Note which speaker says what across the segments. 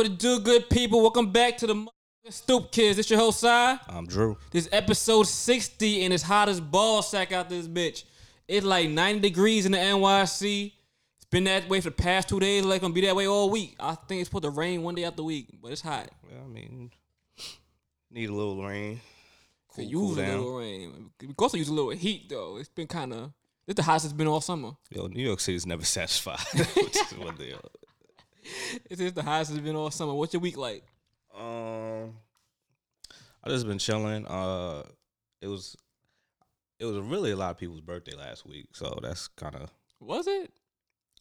Speaker 1: What it do, good people. Welcome back to the Stoop Kids. It's your host, Si.
Speaker 2: I'm Drew.
Speaker 1: This episode 60 and it's hot as ball sack out this bitch. It's like 90 degrees in the NYC. It's been that way for the past two days. Like gonna be that way all week. I think it's supposed to rain one day after week, but it's hot.
Speaker 2: Well, I mean, need a little rain.
Speaker 1: Could
Speaker 2: Cool,
Speaker 1: use
Speaker 2: cool
Speaker 1: a little rain. We also use a little heat though. It's been kind of. It's the hottest it's been all summer.
Speaker 2: Yo, New York City's never satisfied. Which is what they are.
Speaker 1: This is the hottest it's been all summer. What's your week like?
Speaker 2: Um, I just been chilling. Uh, it was, it was really a lot of people's birthday last week, so that's kind of.
Speaker 1: Was it?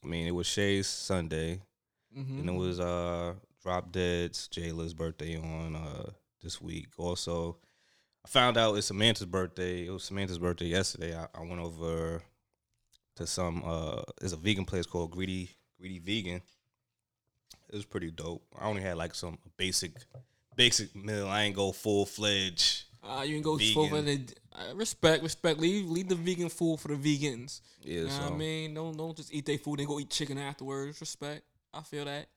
Speaker 2: I mean, it was Shay's Sunday,
Speaker 1: Mm-hmm.
Speaker 2: and it was uh Drop Dead's Jayla's birthday on uh this week. Also, I found out it's Samantha's birthday. It was Samantha's birthday yesterday. I, I went over to some uh it's a vegan place called Greedy Greedy Vegan. It was pretty dope. I only had like some basic basic meal. I ain't go full fledged.
Speaker 1: Uh, you can go full the uh, respect, respect. Leave, leave the vegan food for the vegans.
Speaker 2: Yeah,
Speaker 1: You know
Speaker 2: so
Speaker 1: what I mean? Don't don't just eat their food and go eat chicken afterwards. Respect. I feel that.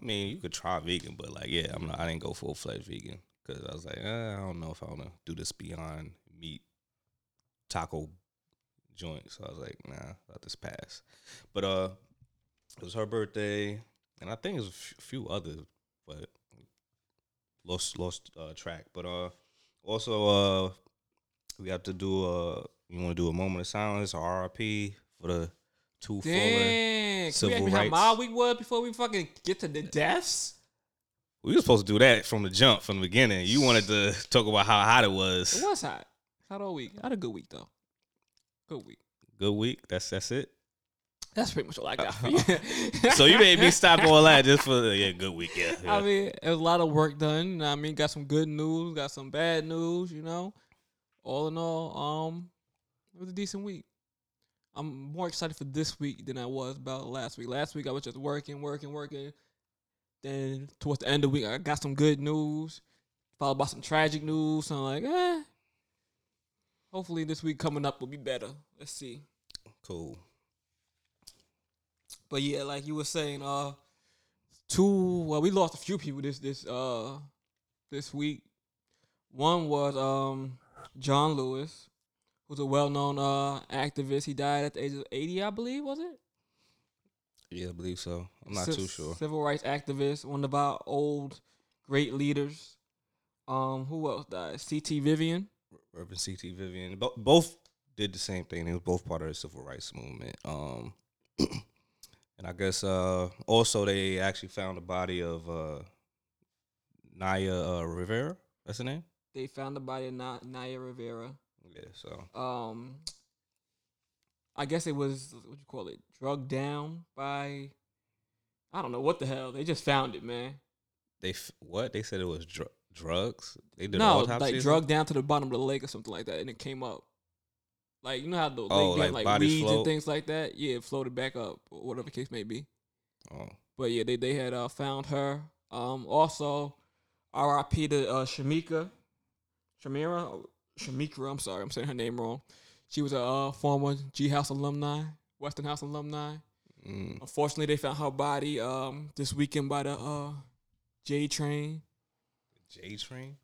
Speaker 2: I mean, you could try vegan, but like, yeah, I'm not. I didn't go full fledged vegan because I was like, eh, I don't know if I want to do this beyond meat taco joint. So I was like, nah, let this pass. But uh, it was her birthday, and I think it was a f- few others, but lost lost uh, track. But uh, also uh, we have to do a you want to do a moment of silence or RIP for the two fallen.
Speaker 1: Damn. We
Speaker 2: civil
Speaker 1: how
Speaker 2: rights.
Speaker 1: my week was before we fucking get to the deaths?
Speaker 2: We were supposed to do that from the jump, from the beginning. You wanted to talk about how hot it was.
Speaker 1: It was hot. Hot all week. Had a good week though. Good week.
Speaker 2: Good week. That's that's it.
Speaker 1: That's pretty much all I got for you.
Speaker 2: So you made me stop all that just for yeah, good week. Yeah. yeah.
Speaker 1: I mean, it was a lot of work done. You know what I mean, got some good news, got some bad news. You know, all in all, um, it was a decent week. I'm more excited for this week than I was about last week. Last week I was just working, working, working. Then towards the end of the week, I got some good news, followed by some tragic news. So I'm like, eh. Hopefully this week coming up will be better. Let's see.
Speaker 2: cool.
Speaker 1: But yeah, like you were saying, uh, two. Well, we lost a few people this this uh this week. One was um John Lewis, who's a well known uh activist. He died at the age of eighty, I believe. Was it?
Speaker 2: Yeah, I believe so. I'm not
Speaker 1: Civ-
Speaker 2: too sure.
Speaker 1: Civil rights activist, one of our old great leaders. Um, who else died? C.T. Vivian.
Speaker 2: Urban CT Vivian. Bo- both did the same thing. They was both part of the civil rights movement. Um, and I guess uh, also they actually found the body of uh, Naya uh, Rivera. That's the name.
Speaker 1: They found the body of Na- Naya Rivera.
Speaker 2: Yeah. So
Speaker 1: um I guess it was what you call it, drugged down by I don't know what the hell. They just found it, man.
Speaker 2: they f- what they said it was dr- drugs. They did
Speaker 1: no, like drugged down to the bottom of the lake or something like that, and it came up. Like you know how the
Speaker 2: Oh,
Speaker 1: get
Speaker 2: like
Speaker 1: like, weeds
Speaker 2: float?
Speaker 1: and things like that. Yeah, it floated back up, or whatever the case may be.
Speaker 2: Oh.
Speaker 1: But yeah, they they had uh, found her. Um, also, R.I.P. to uh, Shamika, Shamira, Shamikra. I'm sorry, I'm saying her name wrong. She was a uh, former G House alumni, Westinghouse alumni.
Speaker 2: Mm.
Speaker 1: Unfortunately, they found her body um this weekend by the uh J train,
Speaker 2: J Train.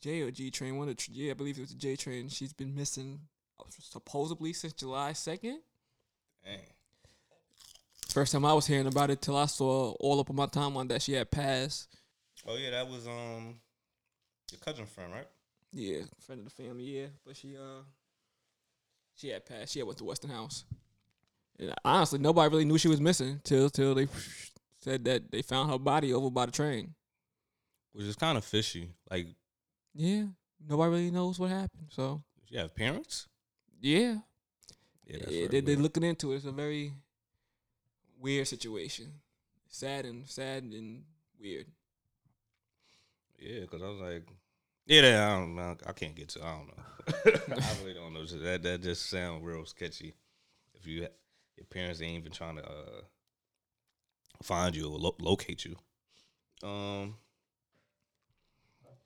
Speaker 1: J or G train. One of the yeah, I believe it was the J train. She's been missing supposedly since July second.
Speaker 2: Dang.
Speaker 1: First time I was hearing about it till I saw all up on my timeline that she had passed.
Speaker 2: Oh yeah, that was um your cousin friend, right?
Speaker 1: Yeah, friend of the family. Yeah, but she uh she had passed. She had went to Westinghouse. And honestly, nobody really knew she was missing till till they said that they found her body over by the train.
Speaker 2: Which is kind of fishy. Like,
Speaker 1: Yeah, nobody really knows what happened. So
Speaker 2: you have parents?
Speaker 1: Yeah,
Speaker 2: Yeah,
Speaker 1: yeah, they, they're looking into it. It's a very weird situation. Sad and sad and weird.
Speaker 2: Yeah, because I was like, yeah, I don't know. I can't get to. I don't know. I really don't know. That that just sounds real sketchy. If you your parents ain't even trying to uh, find you or lo- locate you. Um.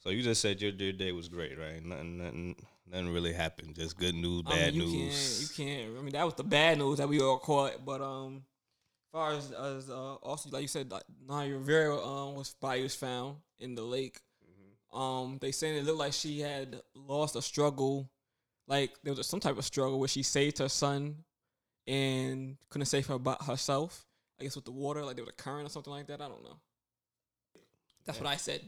Speaker 2: So you just said your, your day was great, right? Nothing, nothing, nothing really happened. Just good news,
Speaker 1: I mean,
Speaker 2: bad
Speaker 1: you
Speaker 2: news.
Speaker 1: Can't, you can't. I mean, that was the bad news that we all caught. But um, far as, as uh, also like you said, like Naya Rivera um, was body was found in the lake. Um, they saying it looked like she had lost a struggle, like there was some type of struggle where she saved her son and couldn't save her by herself. I guess with the water, like there was a current or something like that. I don't know. That's what I said.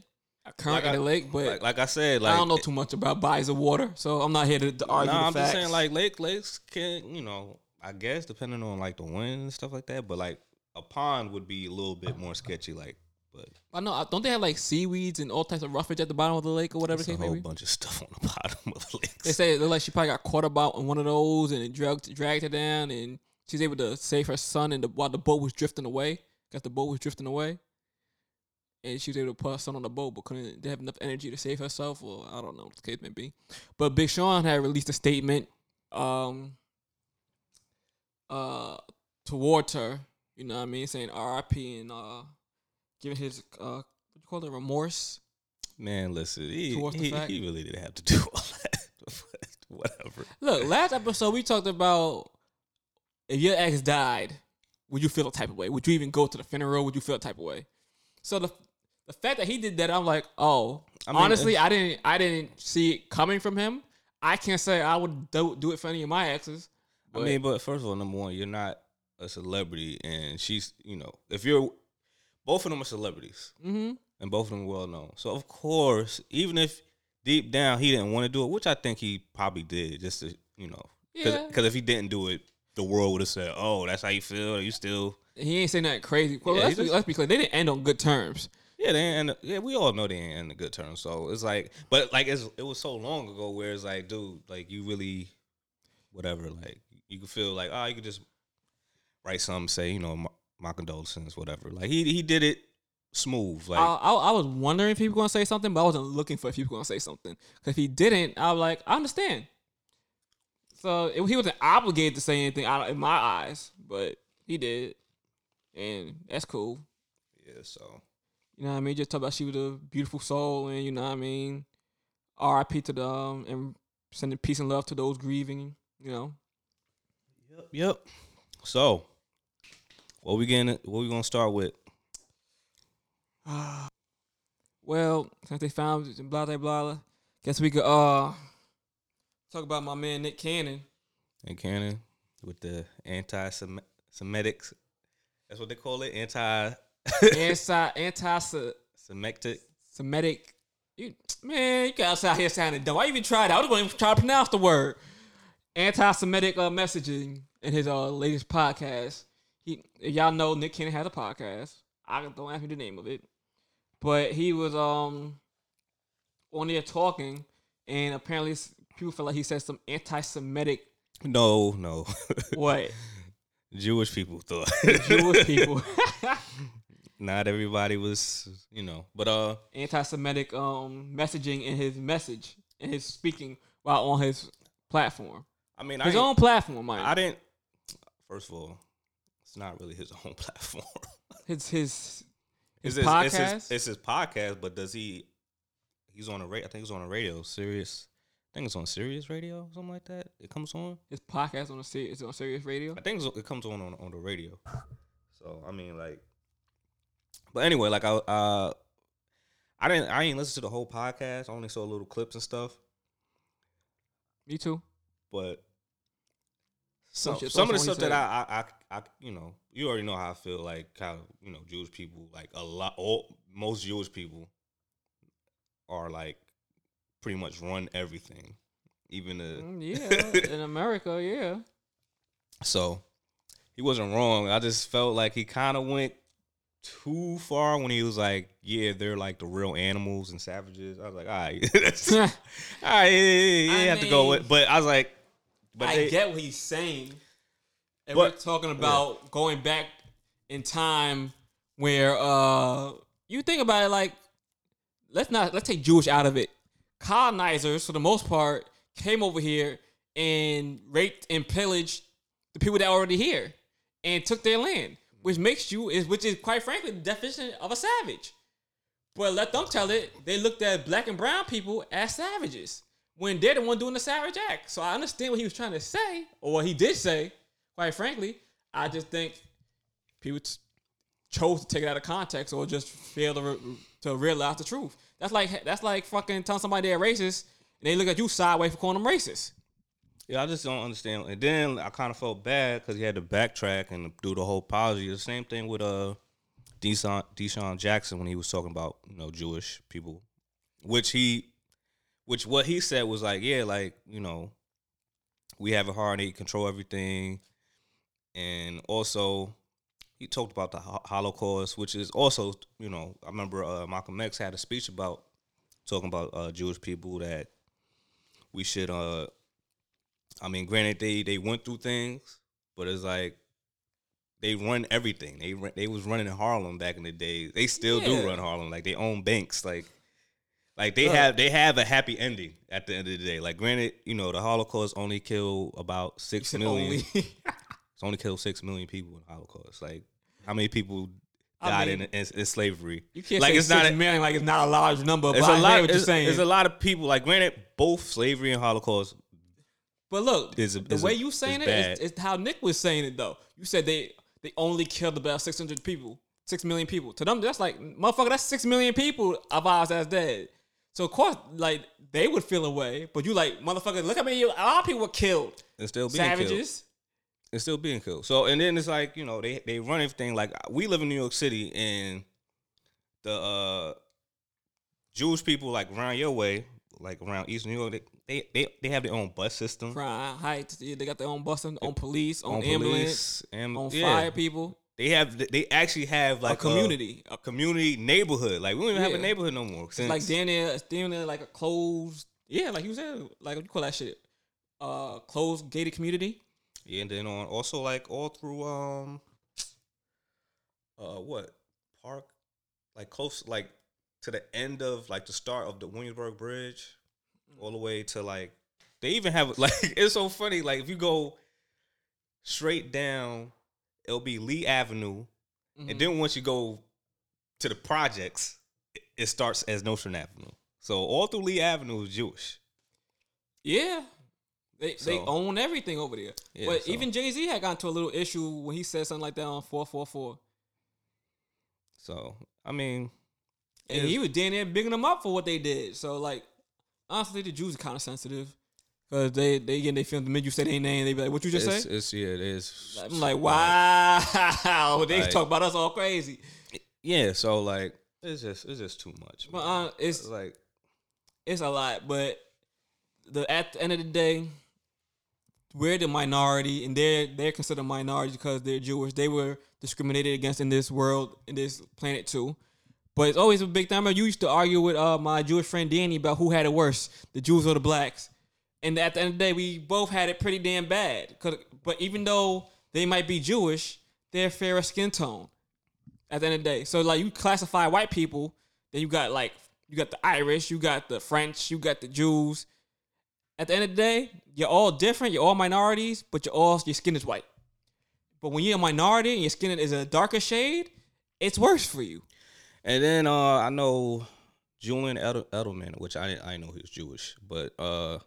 Speaker 1: Current
Speaker 2: Like
Speaker 1: the
Speaker 2: I-
Speaker 1: lake, but
Speaker 2: like, like I said, like
Speaker 1: I don't know too much about bodies of water, so I'm not here to, to argue
Speaker 2: Nah,
Speaker 1: the
Speaker 2: I'm
Speaker 1: facts.
Speaker 2: just saying like lake lakes can you know I guess depending on like the wind and stuff like that, but like a pond would be a little bit more sketchy. Like, but
Speaker 1: I know. Don't they have like seaweeds and all types of roughage at the bottom of the lake or whatever
Speaker 2: there's a whole
Speaker 1: be?
Speaker 2: bunch of stuff on the bottom of the lakes.
Speaker 1: They say like she probably got caught about in one of those and it dragged dragged her down and she's able to save her son and the, while the boat was drifting away. Got the boat was drifting away. And she was able to put her son on the boat but couldn't didn't have enough energy to save herself or I don't know what the case may be. But Big Sean had released a statement um uh towards her, you know what I mean, saying RIP and uh giving his uh what you call it remorse.
Speaker 2: Man, listen, he he, he really didn't have to do all that. Whatever.
Speaker 1: Look, last episode we talked about if your ex died, would you feel a type of way? Would you even go to the funeral? Would you feel a type of way? So the the fact that he did that, I'm like, oh,
Speaker 2: I mean,
Speaker 1: honestly, I didn't I didn't see it coming from him. I can't say I would do, do it for any of my exes.
Speaker 2: I mean, but first of all, number one, you're not a celebrity, and she's you know if you're both of them are celebrities,
Speaker 1: hmm
Speaker 2: and both of them well known. So of course, even if deep down he didn't want to do it, which I think he probably did, just to you know, because
Speaker 1: Yeah.
Speaker 2: if he didn't do it, the world would have said, "Oh, that's how you feel." Are you still?
Speaker 1: he ain't saying nothing crazy. Well,
Speaker 2: Yeah,
Speaker 1: let's,
Speaker 2: he
Speaker 1: be, let's be clear. They didn't end on good terms.
Speaker 2: Yeah, they and yeah, we all know they ain't in a good terms. So it's like, but like it's, it was so long ago where it's like, dude, like you really, whatever, like you could feel like, oh, you could just write something, say, you know, my, my condolences, whatever. Like he he did it smooth, like
Speaker 1: I, I, I was wondering if he was going to say something, but I wasn't looking for if he was going to say something. Because if he didn't, I was like, I understand. So it, he wasn't obligated to say anything out in my eyes, but he did, and that's cool.
Speaker 2: yeah. So
Speaker 1: You know what I mean? Just talk about she was a beautiful soul, and you know what I mean. R.I.P. to them, um, and sending peace and love to those grieving. You know,
Speaker 2: yep, yep. So what we getting? What we gonna start with?
Speaker 1: well, since they found blah blah blah, guess we could uh talk about my man Nick Cannon.
Speaker 2: And Cannon with the anti-Semitics. That's what they call it. Anti
Speaker 1: anti anti
Speaker 2: Semitic.
Speaker 1: Semitic. You man, you guys out here sounding dumb. Why you even that? I was going to try to pronounce the word. Anti-Semitic uh, messaging in his uh, latest podcast. He, if y'all know, Nick Cannon has a podcast. I don't ask me the name of it, but he was um on there talking, and apparently people felt like he said some anti-Semitic
Speaker 2: No, no.
Speaker 1: what
Speaker 2: Jewish people thought.
Speaker 1: Jewish people,
Speaker 2: Not everybody was, you know. But uh
Speaker 1: anti-Semitic um messaging in his message in his speaking while on his platform.
Speaker 2: I mean
Speaker 1: His
Speaker 2: I,
Speaker 1: own platform, mind.
Speaker 2: I didn't first of all, it's not really his own platform.
Speaker 1: his his his
Speaker 2: it's, his,
Speaker 1: podcast.
Speaker 2: it's his it's his podcast, but does he he's on a radio I think he's on a radio, Sirius I think it's on Sirius Radio, something like that. It comes on.
Speaker 1: his podcast on a ser- is on Sirius Radio.
Speaker 2: I think it's, it comes on, on on the radio. So I mean, like, but anyway, like I uh, I didn't I didn't listen to the whole podcast. I only saw little clips and stuff.
Speaker 1: Me too.
Speaker 2: But some
Speaker 1: What's your
Speaker 2: some of the
Speaker 1: thoughts on
Speaker 2: stuff
Speaker 1: what
Speaker 2: that I, I I I you know you already know how I feel like how you know Jewish people like a lot all most Jewish people are like pretty much run everything, even the
Speaker 1: Mm, yeah, in America, yeah.
Speaker 2: So he wasn't wrong. I just felt like he kind of went too far when he was like, "Yeah, they're like the real animals and savages." I was like, "All right, all right, yeah, yeah, yeah, have to go
Speaker 1: mean,
Speaker 2: with." But I was like, "But
Speaker 1: I
Speaker 2: they,
Speaker 1: get what he's saying. And
Speaker 2: But-
Speaker 1: we're talking about going back in time where uh you think about it like let's not let's take Jewish out of it. Colonizers, for the most part, came over here and raped and pillaged the people that already here and took their land, which makes you is which is quite frankly the definition of a savage. But let them tell it, they looked at black and brown people as savages when they're the one doing the savage act. So I understand what he was trying to say, or what he did say. Quite frankly, I just think people t- chose to take it out of context or just fail to re- to realize the truth. That's like that's like fucking telling somebody they're racist and they look at you sideways for calling them racist.
Speaker 2: Yeah, I just don't understand. And then I kind of felt bad because he had to backtrack and do the whole apology. The same thing with uh, DeSean, DeSean Jackson when he was talking about you know Jewish people, which he, which what he said was like, yeah, like you know, we have a hard need control everything, and also he talked about the Holocaust, which is also you know I remember uh, Malcolm X had a speech about talking about uh, Jewish people that we should uh I mean, granted they they went through things, but it's like they run everything. They they was running in Harlem back in the day. They still
Speaker 1: Yeah.
Speaker 2: do run Harlem. Like they own banks. Like like they have they have a happy ending at the end of the day. Like granted, you know the Holocaust only killed about six million.
Speaker 1: only.
Speaker 2: It's only killed six million people in the Holocaust. Like how many people
Speaker 1: I
Speaker 2: died
Speaker 1: mean,
Speaker 2: in, in, in slavery?
Speaker 1: you can't
Speaker 2: like
Speaker 1: say
Speaker 2: it's not a-
Speaker 1: million like it's not a large number. But
Speaker 2: It's
Speaker 1: I
Speaker 2: a lot.
Speaker 1: what you're
Speaker 2: It's,
Speaker 1: saying.
Speaker 2: it's a lot of people. Like granted, both slavery and Holocaust
Speaker 1: But look,
Speaker 2: is
Speaker 1: the
Speaker 2: is
Speaker 1: way you saying
Speaker 2: is
Speaker 1: it is, is how Nick was saying it though. You said they they only killed about six hundred people, six million people. To them, that's like motherfucker. That's six million people of ours that's dead. So of course, like they would feel away. But you like motherfucker. Look how many a lot of people were killed.
Speaker 2: and still being killed.
Speaker 1: Savages.
Speaker 2: it's still being killed. So and then it's like you know they they run everything like we live in New York City and the uh Jewish people like around your way, like around East New York, they they they, they have their own bus system,
Speaker 1: Crown Heights. yeah, They got their own bus, own police, own,
Speaker 2: own
Speaker 1: ambulance,
Speaker 2: police,
Speaker 1: on
Speaker 2: yeah,
Speaker 1: fire people.
Speaker 2: They have they actually have like
Speaker 1: a community.
Speaker 2: a, community neighborhood. Like we don't even have a neighborhood no more.
Speaker 1: It's
Speaker 2: Since,
Speaker 1: like it's down there like a closed. Yeah, like you said, like you call that shit? Uh, closed gated community.
Speaker 2: Yeah, and then on also like all through um uh what park like close like to the end of like the start of the Williamsburg Bridge all the way to like they even have like it's so funny like if you go straight down it'll be Lee Avenue
Speaker 1: Mm-hmm.
Speaker 2: and then once you go to the projects it- starts as Nostrand Avenue. So all through Lee Avenue is Jewish.
Speaker 1: Yeah. They they own everything over there.
Speaker 2: Yeah,
Speaker 1: but
Speaker 2: so-
Speaker 1: even Jay Z had gotten to a little issue when he said something like that on four four four.
Speaker 2: So I mean
Speaker 1: And he was down there bigging them up for what they did. So like honestly the Jews are kinda sensitive. Cause they they get they feel the minute you say their name, they be like, What you just
Speaker 2: it's,
Speaker 1: say?
Speaker 2: it's yeah, it is.
Speaker 1: I'm like, wow. they
Speaker 2: Like-
Speaker 1: talk about us all crazy.
Speaker 2: Yeah, so like it's just it's just too much.
Speaker 1: But uh, it's
Speaker 2: like
Speaker 1: it's a lot, but the at the end of the day, we're the minority, and they're they're considered minority because they're Jewish. They were discriminated against in this world, in this planet too. But it's always a big thing. I remember you used to argue with uh, my Jewish friend Danny about who had it worse, the Jews or the blacks. And at the end of the day, we both had it pretty damn bad. but even though they might be Jewish, they're fairer skin tone. At the end of the day, so like you classify white people, then you got like you got the Irish, you got the French, you got the Jews. At the end of the day, you're all different. You're all minorities, but you're all your skin is white. But when you're a minority and your skin is a darker shade, it's worse for you.
Speaker 2: And then uh I know Julian Edel- Edelman, which I I know he's Jewish, but uh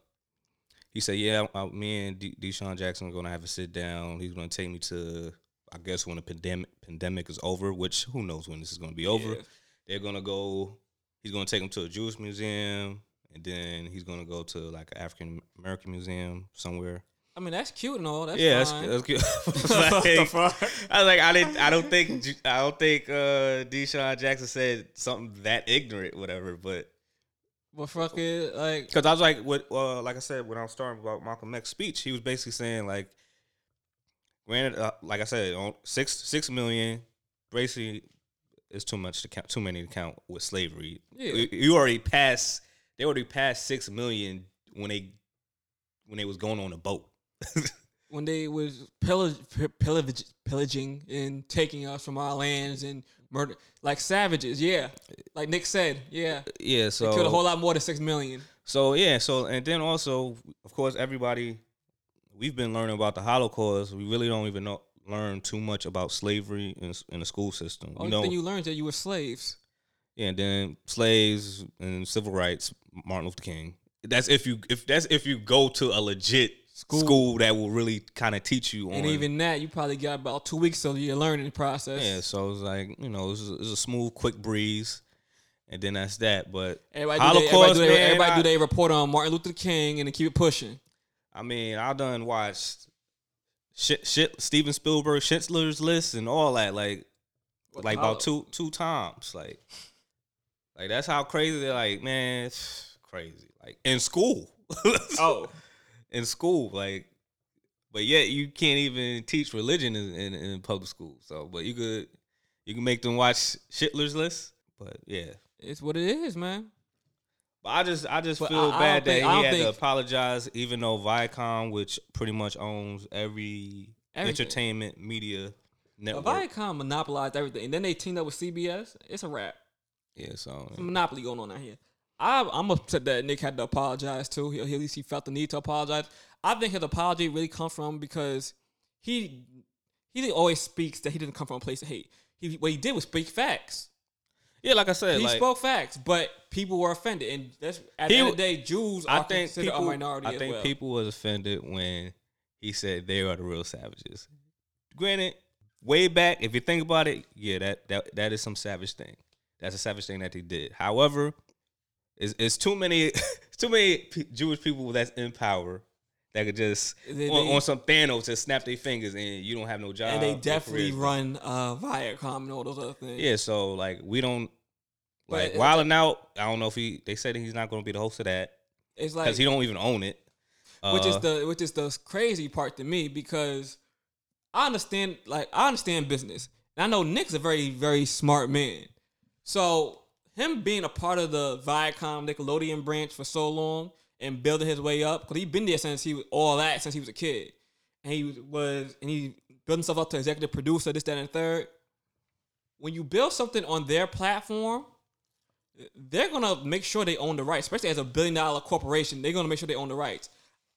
Speaker 2: he said, yeah, uh, me and D- DeSean Jackson are gonna have a sit down. He's gonna take me to I guess when the pandemic pandemic is over, which who knows when this is gonna be over.
Speaker 1: Yeah.
Speaker 2: They're gonna go. He's gonna take him to a Jewish museum, and then he's gonna go to like an African American museum somewhere.
Speaker 1: I mean, that's cute and all. That's
Speaker 2: yeah, that's, that's cute. Like. I was like, I didn't. I don't think. I don't think uh, DeSean Jackson said something that ignorant, whatever. But
Speaker 1: But fuck it, like
Speaker 2: because I was like, what? Uh, like I said, when I was starting about Malcolm X's speech, he was basically saying like, granted, uh, like I said, on six six million, basically, is too much to count. Too many to count with slavery.
Speaker 1: Yeah.
Speaker 2: You- you already passed. They already passed six million when they when they was going on a boat.
Speaker 1: when they was pillage, pillage, pillaging and taking us from our lands and murder like savages. Yeah, like Nick said. Yeah,
Speaker 2: yeah.
Speaker 1: they
Speaker 2: So
Speaker 1: killed a whole lot more than six million.
Speaker 2: So yeah, so and then also, of course, everybody we've been learning about the Holocaust. We really don't even know learn too much about slavery in, in the school system.
Speaker 1: Only
Speaker 2: you know,
Speaker 1: thing you learned that you were slaves.
Speaker 2: yeah, and then slaves and civil rights. Martin Luther King. That's if you if that's if you go to a legit
Speaker 1: School.
Speaker 2: school, that will really kind of teach you on.
Speaker 1: And even that, you probably got about two weeks of your learning process.
Speaker 2: yeah, so it's like you know, it's a, it's a smooth, quick breeze, and then that's that. But
Speaker 1: Everybody, do, they, everybody, do, they, everybody
Speaker 2: I-
Speaker 1: do they report on Martin Luther King and then keep it pushing.
Speaker 2: I mean, I done watched shit, shit, Steven Spielberg, Schindler's List, and all that. Like, like about two two times. Like, like that's how crazy. They're like, man, it's crazy. Like in school.
Speaker 1: Oh,
Speaker 2: in school, like, but yet you can't even teach religion in, in, in public school. So, but you could you can make them watch Schindler's List. But yeah,
Speaker 1: it's what it is, man.
Speaker 2: but I just I just
Speaker 1: But
Speaker 2: feel
Speaker 1: I- I
Speaker 2: bad
Speaker 1: don't
Speaker 2: that
Speaker 1: think- I
Speaker 2: he had to apologize, even though Viacom, which pretty much owns every
Speaker 1: Everything.
Speaker 2: entertainment media network,
Speaker 1: Viacom monopolized everything, and then they teamed up with CBS. It's a wrap.
Speaker 2: yeah. So
Speaker 1: a monopoly going on out here. I, I'm upset that Nick had to apologize too. He, at least he felt the need to apologize. I think his apology really comes from because he he always speaks that he didn't come from a place of hate. He what he did was speak facts.
Speaker 2: yeah, like I said,
Speaker 1: He
Speaker 2: like
Speaker 1: spoke facts, but people were offended, and that's at
Speaker 2: He
Speaker 1: the end of the day, Jews
Speaker 2: I
Speaker 1: are
Speaker 2: think
Speaker 1: considered
Speaker 2: people,
Speaker 1: a minority
Speaker 2: I think
Speaker 1: well.
Speaker 2: people was offended when he said they are the real savages. Granted, way back, if you think about it, yeah, that that that is some savage thing. That's a savage thing that he did. However, it's, it's too many, too many p- Jewish people that's in power that could just
Speaker 1: They-
Speaker 2: on,
Speaker 1: they-
Speaker 2: on some Thanos just snap their fingers and you don't have no job.
Speaker 1: and they definitely run uh, Viacom and all those other things.
Speaker 2: yeah, so like we don't like
Speaker 1: it-
Speaker 2: Wilding Out. I don't know if he. They said that he's not going to be the host of that
Speaker 1: it's like because
Speaker 2: he don't even own it.
Speaker 1: which is
Speaker 2: Uh,
Speaker 1: the which is the crazy part to me because I understand like I understand business. And I know Nick's a very very smart man. So him being a part of the Viacom Nickelodeon branch for so long and building his way up because he been there since he was all that since he was a kid, and he was and he built himself up to executive producer this that and third. When you build something on their platform, they're gonna make sure they own the rights, especially as a billion dollar corporation. They're gonna make sure they own the rights.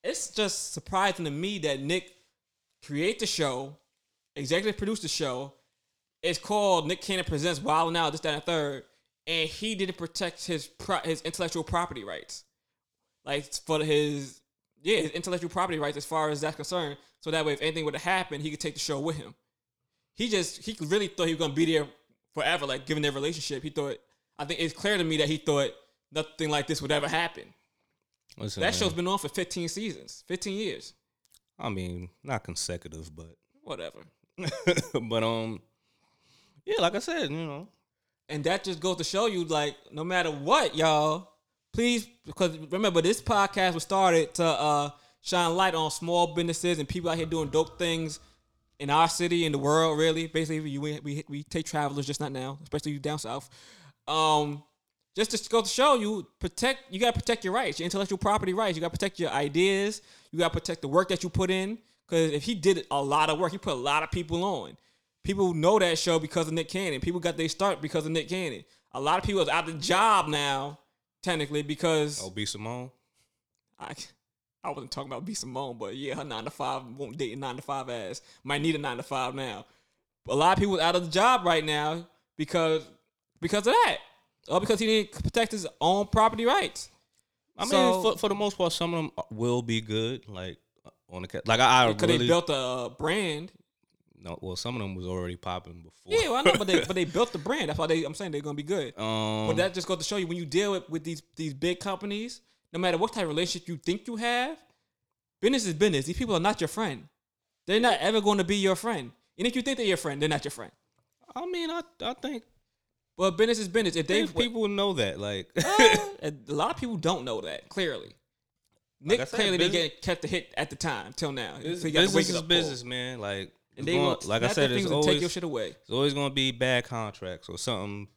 Speaker 1: It's just surprising to me that Nick create the show, executive produce the show. It's called Nick Cannon presents Wild Now, this, that, and third, and he didn't protect his pro- his intellectual property rights, like for his yeah his intellectual property rights as far as that's concerned. So that way, if anything would have happened, he could take the show with him. He just he really thought he was gonna be there forever, like given their relationship. He thought I think it's clear to me that he thought nothing like this would ever happen.
Speaker 2: listen,
Speaker 1: That
Speaker 2: man.
Speaker 1: show's been on for 15 seasons, 15 years,
Speaker 2: I mean, not consecutive, but
Speaker 1: whatever.
Speaker 2: but um, yeah, like I said, you know,
Speaker 1: And that just goes to show you, like, no matter what, y'all, please, because remember, this podcast was started to uh, shine light on small businesses and people out here doing dope things in our city, in the world, really. Basically, we, we, we, take travelers, just not now, especially you down south. Um, just to go to show you, protect, you got to protect your rights, your intellectual property rights. You got to protect your ideas. You got to protect the work that you put in. Because if he did a lot of work, he put a lot of people on. People know that show because of Nick Cannon. People got their start because of Nick Cannon. A lot of people is out of job now, technically, because
Speaker 2: oh, B Simone.
Speaker 1: I, I wasn't talking about B Simone, but yeah, her nine to five won't date a nine to five ass. Might need a nine to five now. A lot of people out of the job right now because because of that, or because he didn't protect his own property rights.
Speaker 2: I mean,
Speaker 1: So-
Speaker 2: for for the most part, some of them will be good. Like on the like I, I
Speaker 1: Because
Speaker 2: really
Speaker 1: they built a brand.
Speaker 2: No. Well, some of them was already popping before.
Speaker 1: Yeah, well, I know, but they but they built the brand. That's why they. I'm saying they're gonna be good.
Speaker 2: um,
Speaker 1: But that just goes to show you when you deal with, with these these big companies, no matter what type of relationship you think you have, business is business. These people are not your friend. They're not ever going to be your friend. And if you think they're your friend, they're not your friend.
Speaker 2: I mean, I I think
Speaker 1: But business is business. If they
Speaker 2: they, people know that. Like,
Speaker 1: Uh, a lot of people don't know that clearly. Nick
Speaker 2: I said,
Speaker 1: clearly they
Speaker 2: business-
Speaker 1: get kept the hit at the time till now. So
Speaker 2: business is business, man. Like,
Speaker 1: And they
Speaker 2: going- like I said, it's always
Speaker 1: take your shit away.
Speaker 2: it's always going to be bad contracts or something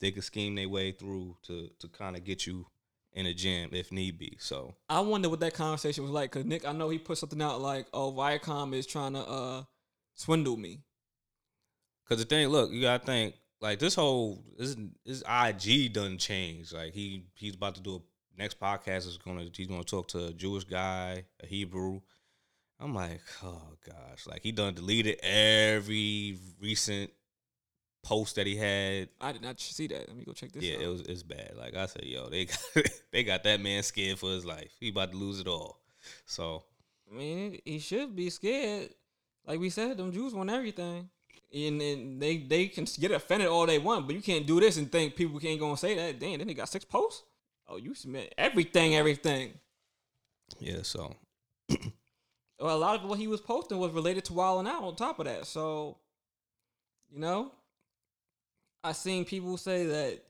Speaker 2: they could scheme their way through to to kind of get you in a gym if need be. So
Speaker 1: I wonder what that conversation was like because Nick, I know he put something out like, "Oh, Viacom is trying to uh swindle me."
Speaker 2: Cause the thing, look, you gotta think like this whole this this IG done changed. Like he he's about to do a next podcast is gonna he's gonna talk to a Jewish guy, a Hebrew. I'm like, oh gosh, like he done deleted every recent post that he had.
Speaker 1: I did not see that. Let me go check this
Speaker 2: yeah,
Speaker 1: out.
Speaker 2: it was it's bad. Like I said, yo, they got, they got that man scared for his life. He about to lose it all. So
Speaker 1: I mean, he should be scared. Like we said, them Jews want everything. And, and they they can get offended all they want, but you can't do this and think people can't gonna say that. Damn, then they got six posts. Oh, you submit everything, everything.
Speaker 2: Yeah, so
Speaker 1: Well, a lot of what he was posting was related to Wild and Out. On top of that, so you know, I seen people say that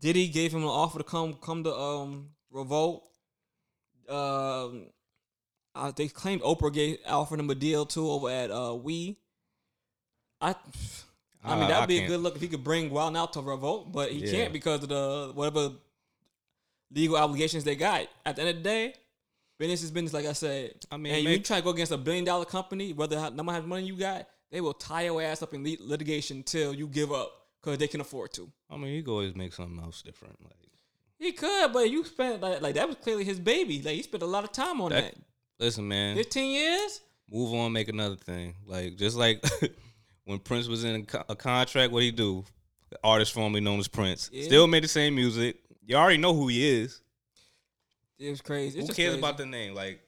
Speaker 1: Diddy gave him an offer to come come to um Revolt. Um, uh, they claimed Oprah gave offered him a deal too over at uh We. I, I mean
Speaker 2: Uh,
Speaker 1: that'd be a good look if he could bring Wild and Out to Revolt, but he
Speaker 2: Yeah.
Speaker 1: can't because of the whatever legal obligations they got. At the end of the day, business is business. Like I said,
Speaker 2: I mean,
Speaker 1: and you try to go against a billion dollar company, whether how, no matter how much money you got, they will tie your ass up in lit- litigation till you give up because they can afford to.
Speaker 2: I mean, you could always make something else different. Like
Speaker 1: He could, but you spent like, like that was clearly his baby. Like he spent a lot of time on that.
Speaker 2: that. Listen, man,
Speaker 1: Fifteen years.
Speaker 2: move on, make another thing. Like just like when Prince was in a, a contract, what he do? The artist formerly known as Prince,
Speaker 1: Yeah.
Speaker 2: still made the same music. You already know who he is.
Speaker 1: It was crazy. It's
Speaker 2: who cares
Speaker 1: crazy.
Speaker 2: about the name? Like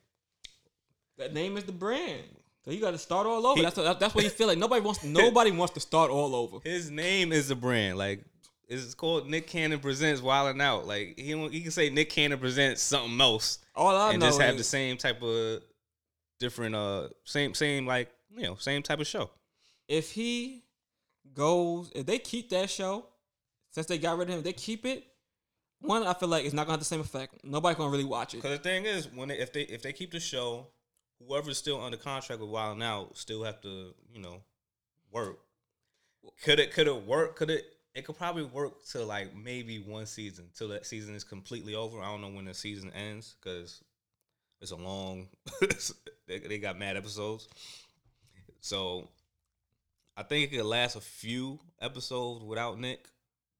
Speaker 1: that name is the brand. So you got to start all over.
Speaker 2: He-
Speaker 1: that's what, that's what you feel like. Nobody wants nobody wants to start all over.
Speaker 2: his name is the brand. Like it's called Nick Cannon presents Wildin' Out. Like he he can say Nick Cannon presents something else
Speaker 1: All I
Speaker 2: and
Speaker 1: know
Speaker 2: just have
Speaker 1: is
Speaker 2: the same type of different uh same same like you know same type of show.
Speaker 1: if he goes, if they keep that show, since they got rid of him, they keep it. One, I feel like it's not gonna have the same effect. Nobody's gonna really watch it.
Speaker 2: Because the thing is, when they, if they if they keep the show, whoever's still under contract with Wild Now still have to you know work. Could it could it work? Could it? It could probably work to like maybe one season till that season is completely over. I don't know when the season ends because it's a long. they, they got mad episodes, so I think it could last a few episodes without Nick,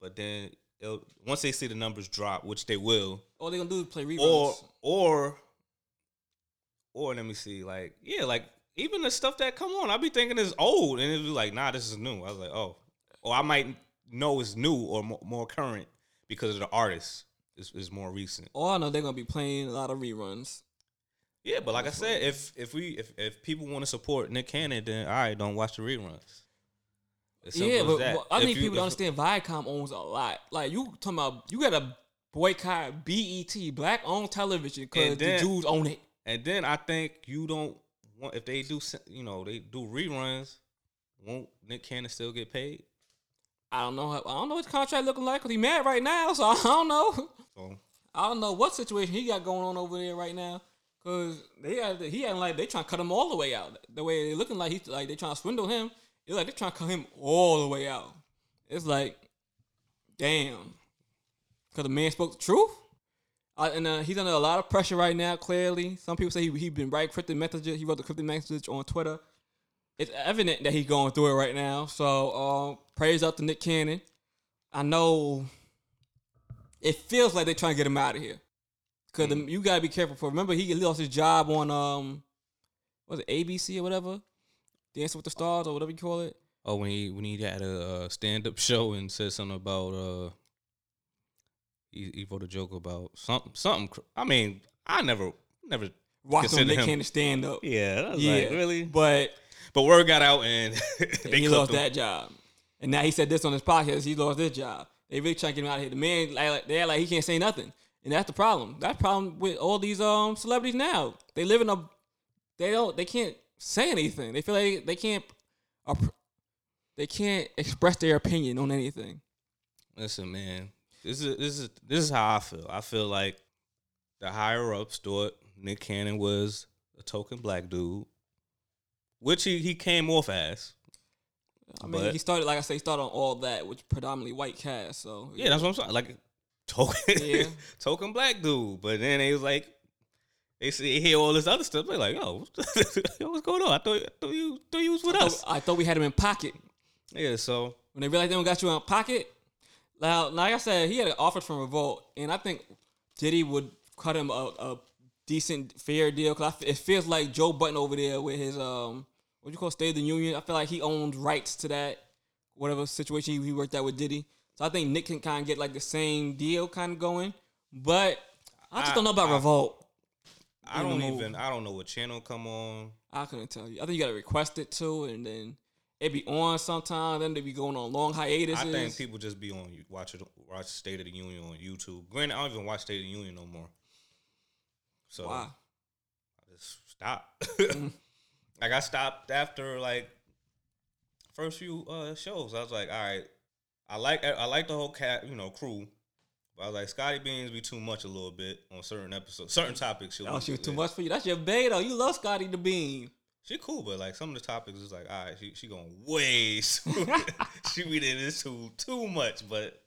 Speaker 2: but then once they see the numbers drop, which they will,
Speaker 1: All they're gonna do is play reruns.
Speaker 2: or or or let me see, like yeah, like even the stuff that come on, I be thinking is old, and it was like, nah, this is new. I was like, oh, or I might know it's new or more, more current because of the artist is is more recent.
Speaker 1: Oh, I know they're gonna be playing a lot of reruns.
Speaker 2: Yeah, but like I said, if if we if if people want to support Nick Cannon, then all right, don't watch the reruns.
Speaker 1: Yeah, but. I
Speaker 2: If
Speaker 1: need
Speaker 2: you-
Speaker 1: people to understand Viacom owns a lot. Like you talking about, you gotta boycott BET, black owned television, because the Jews own it.
Speaker 2: And then I think you don't want if they do you know they do reruns, won't Nick Cannon still get paid?
Speaker 1: I don't know. How, I don't know what his contract looking like because he mad right now. So I don't know.
Speaker 2: So
Speaker 1: I don't know what situation he got going on over there right now. Cause they had he had like they trying to cut him all the way out. The way they looking like he's like they trying to swindle him. It's like they're trying to cut him all the way out. It's like, damn. Cause the man spoke the truth. Uh, and uh, he's under a lot of pressure right now. Clearly, some people say he he been writing cryptic messages. He wrote the cryptic message on Twitter. It's evident that he's going through it right now. So, uh, praise out to Nick Cannon. I know it feels like they're trying to get him out of here. Cause the, you gotta be careful. For remember, he lost his job on um, was it ABC or whatever, Dancing with the Stars or whatever you call it.
Speaker 2: Oh, when he when he had a uh, stand up show and said something about uh, he he wrote a joke about something something. cr- I mean, I never never
Speaker 1: watched
Speaker 2: him
Speaker 1: Nick
Speaker 2: him-
Speaker 1: Cannon stand up.
Speaker 2: Yeah,
Speaker 1: Yeah,
Speaker 2: like, really?
Speaker 1: But
Speaker 2: But word got out and
Speaker 1: and
Speaker 2: they
Speaker 1: he lost
Speaker 2: him.
Speaker 1: that job. And now he said this on his podcast. He lost this job. They really trying to get him out of here. The man, like, like they're like he can't say nothing, and that's the problem. That's the problem with all these um celebrities now. They live in a, they don't, they can't say anything. They feel like they can't, they can't express their opinion on anything.
Speaker 2: Listen, man, this is this is this is how I feel. I feel like the higher ups thought Nick Cannon was a token black dude, which he, he came off as.
Speaker 1: I mean,
Speaker 2: But-
Speaker 1: he started, like I say, he started on all that, which predominantly white cast. So
Speaker 2: Yeah, that's what I'm saying. Like token,
Speaker 1: Yeah.
Speaker 2: token black dude. But then they was like, they see they hear all this other stuff. They're like, yo, yo, what's going on? I thought, I thought you, thought you was with
Speaker 1: I
Speaker 2: us.
Speaker 1: thought, I thought we had him in pocket.
Speaker 2: Yeah, so
Speaker 1: when they realized they don't got you in pocket. Now, like I said, he had an offer from Revolt, and I think Diddy would cut him a, a decent, fair deal. Cause it feels like Joe Budden over there with his um, what you call State of the Union. I feel like he owns rights to that, whatever situation he, he worked out with Diddy. So I think Nick can kind of get like the same deal kind of going, but I just
Speaker 2: I-
Speaker 1: don't know about
Speaker 2: I-
Speaker 1: Revolt.
Speaker 2: I don't even. I don't know what channel come on.
Speaker 1: I couldn't tell you. I think you gotta request it too, and then it be on sometime. Then they be going on long hiatuses.
Speaker 2: I think people just be on watch it watch State of the Union on YouTube. Granted, I don't even watch State of the Union no more. So
Speaker 1: Why?
Speaker 2: I just stop.
Speaker 1: Mm.
Speaker 2: like I stopped after like first few uh shows. I was like, all right, I like I like the whole cat you know crew. But I was like, Scotty Beans be too much a little bit on certain episodes, certain topics. she'll-
Speaker 1: Oh, she was too much for you. That's your bae though. You love Scotty the Bean.
Speaker 2: She cool, but like some of the topics is like, all right, she she going way she be in this too too much, but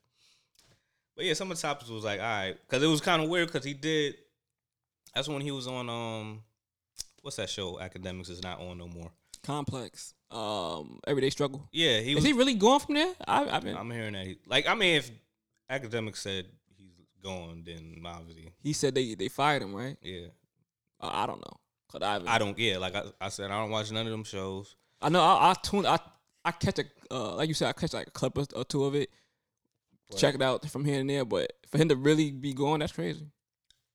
Speaker 2: but yeah, some of the topics was like, all right, because it was kind of weird because he did. That's when he was on um, what's that show? Akademiks is not on no more.
Speaker 1: Complex. Um, everyday struggle.
Speaker 2: Yeah, he
Speaker 1: Is
Speaker 2: was.
Speaker 1: he really going from there? I, I've been.
Speaker 2: I'm hearing that. He, like, I mean, if Akademiks said going, then obviously,
Speaker 1: he said they they fired him, right?
Speaker 2: yeah.
Speaker 1: Uh, I don't know. Cause I.
Speaker 2: I don't. Yeah, like I, I said, I don't watch none of them shows.
Speaker 1: I know. I, I tune. I I catch a uh, like you said. I catch like a clip or, two of it. Check it out from here and there. But for him to really be going, that's crazy.